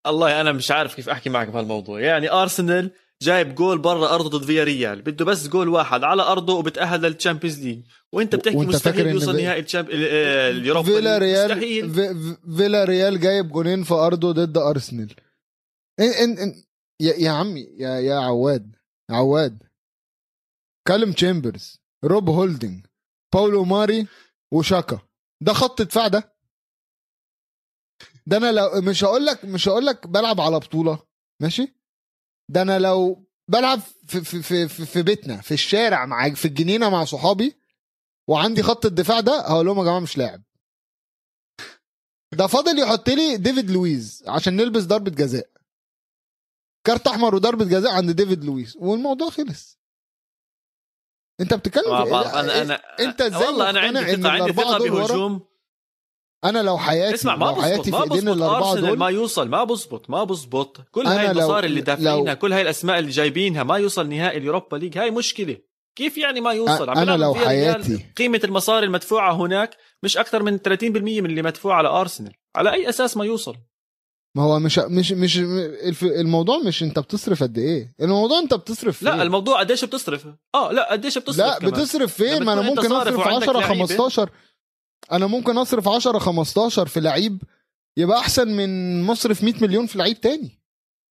الله أنا مش عارف كيف أحكي معك بهالموضوع. يعني أرسنال جايب جول برا أرضه ضد فيا ريال بده بس جول واحد على أرضه وبتأهل لل Champions League. وأنت بتحكي فاكر مستحيل يوصل في- نهائي ال Champ... ال- آه، ال Europa فيلا. ريال مستحيل. في... في- فيلا ريال جايب جونين في أرضه ضد أرسنال. إن... إن... إن... يا... يا عمي يا يا عواد عواد. كالوم تشامبرز روب هولدنج باولو ماري وشاكا. ده خط دفاع ده؟ ده أنا لو مش هقول لك مش هقول لك بلعب على بطولة. ماشي؟ ده أنا لو بلعب في في في في, في بيتنا في الشارع مع في الجنينة مع صحابي وعندي خط الدفاع ده هقول لهم يا جماعة مش لاعب. ده فاضل يحط لي ديفيد لويز عشان نلبس ضربة جزاء. كارت أحمر وضربة جزاء عند ديفيد لويز والموضوع خلص. أنت بتتكلم في إيه؟ أنا أنا أنت إزاي والله أنا عندي ثقه عندي ثقه؟ بهجوم. أنا لو حياتي اسمع ما لو حياتي بزبط في ما ايدين الأربعة دول ما يوصل ما بزبط ما بزبط كل هاي المصاري اللي دافعينها كل هاي الأسماء اللي جايبينها ما يوصل نهائي ال Europa League. هاي مشكلة. كيف يعني ما يوصل؟ عم بيلعب لو. حياتي- قيمة المصاري المدفوعة هناك مش أكثر من 30% من اللي مدفوع على ارسنال على أي أساس ما يوصل؟ ما هو مش مش مش الموضوع مش أنت بتصرف قد إيه. الموضوع أنت بتصرف فين؟ لا الموضوع قديش بتصرف؟ آه لا قديش بتصرف لا كمان. بتصرف فين؟ ما أنا ممكن أصرف وعندك 10 لعيبة. 15 أنا ممكن أصرف 10 15 في لعيب يبقى أحسن من مصرف 100 مليون في لعيب تاني.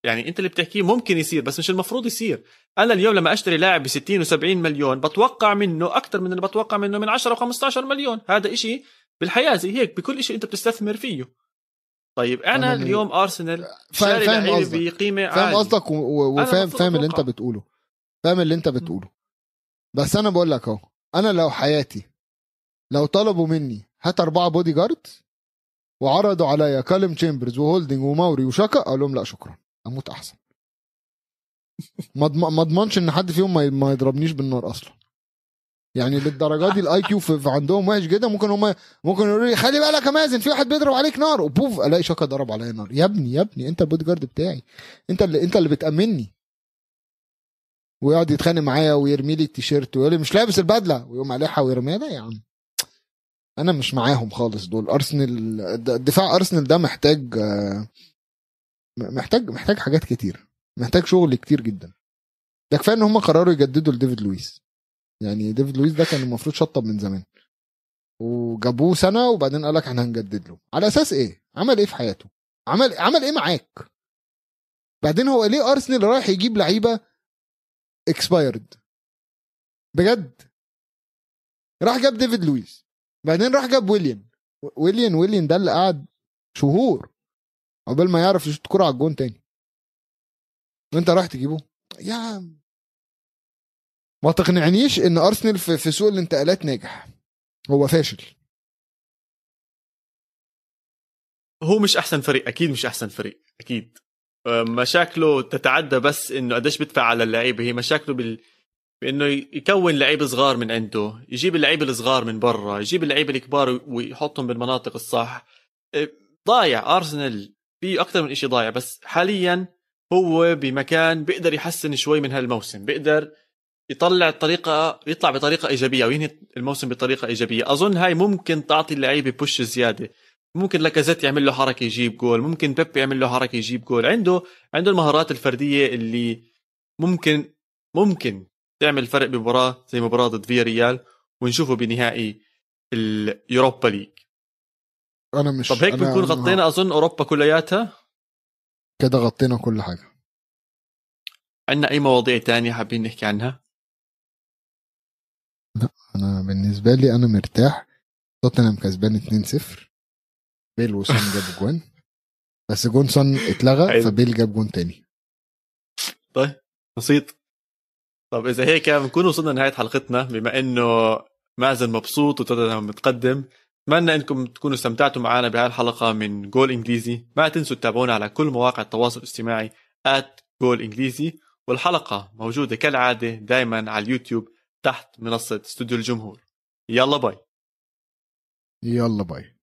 يعني أنت اللي بتحكيه ممكن يصير بس مش المفروض يصير. أنا اليوم لما أشتري لاعب ب 60 و70 مليون بتوقع منه أكثر من اللي بتوقع منه من 10 و15 مليون. هذا إشي بالحياة زي هيك بكل إشي أنت بتستثمر فيه. طيب أنا, اليوم أرسنال شاري قصدك. بقيمة فاهم. قصدك وفاهم فاهم اللي أنت. بتقوله. فاهم اللي أنت بتقوله. بس أنا بقول لك أهو أنا لو حياتي لو طلبوا مني هات أربعة بودي جارد وعرضوا عليا كالم تشامبرز وهولدنج وماوري وشاكا أقول لهم لا شكرا. أموت أحسن. ما أضمنش إن حد فيهم ما- يضربنيش بالنار أصلا. يعني للدرجة دي ال IQ عندهم وحش جدا. ممكن هم ممكن يقولوا لي خلي بالك يا مازن في واحد بيضرب عليك نار. وبوف ألاقي شاكا ضرب عليا نار. يا ابني يا ابني أنت البودي جارد بتاعي. أنت اللي أنت اللي بتامني ويقعد يتخانق معايا ويرمي لي التيشيرت ويقول لي مش لابس البدلة. ويقوم عليها ويرميها لا يا عم. أنا مش معاهم خالص دول. أرسنال دفاع أرسنال ده محتاج آه، محتاج محتاج حاجات كتير. محتاج شغل كتير جدا. ده كفاية إن هم قرروا يجددوا لديفيد لويس. يعني ديفيد لويس ده كان المفروض شطب من زمان. وجابوه سنة وبعدين قال لك إحنا هنجدد له. على أساس إيه؟ عمل إيه في حياته؟ عمل عمل إيه معاك؟ بعدين هو ليه أرسنال رايح يجيب لعيبة expired بجد. راح جاب ديفيد لويس. بعدين راح جاب ويليام ويليام ويليام ده اللي قعد شهور عقبال ما يعرف يشوط كرة على الجون تاني. وانت رايح تجيبه؟ يا عم. ما تقنعنيش إن أرسنال في, سوق الانتقالات ناجح. هو فاشل. هو مش أحسن فريق أكيد مش أحسن فريق أكيد. مشاكله تتعدى بس إنه قديش بدفع على اللعيبة هي مشاكله بال بأنه يكون لعيبه صغار من عنده يجيب اللعيبه الصغار من برا يجيب اللعيبه الكبار ويحطهم بالمناطق الصح. أه، ضايع. ارسنال في أكثر من شيء ضايع بس حاليا هو بمكان بيقدر يحسن شوي من هالموسم. بيقدر يطلع الطريقة يطلع بطريقة إيجابية وينهي الموسم بطريقة إيجابية. أظن هاي ممكن تعطي اللعيبه بوش زيادة. ممكن لاكازيت يعمل له حركة يجيب جول ممكن بيب يعمل له حركة يجيب جول عنده عنده المهارات الفردية اللي ممكن ممكن تعمل فرق بمباراة زي مباراة ضد فيا ريال ونشوفه بنهائي ال Europa League. أنا مش طب هيك بنكون غطينا أظن أوروبا كلياتها؟ كده غطينا كل حاجة. عندنا أي مواضيع تانية حابين نحكي عنها؟ أنا بالنسبة لي أنا مرتاح. توتنهام كسبان 2-0 بيل وسون جابوا جوان بس جون سون اتلغى. فبيل جاب جون تاني. طيب بسيط. طب إذا هيك بنكون وصلنا لنهاية حلقتنا بما إنه مازن مبسوط وتوتنهام متقدم اتمنى إنكم تكونوا استمتعتوا معنا بهاي الحلقة من جول إنجليزي. ما تنسوا تتابعونا على كل مواقع التواصل الاجتماعي جول إنجليزي والحلقة موجودة كالعادة دائما على اليوتيوب تحت منصة استوديو الجمهور. يلا باي. يلا باي.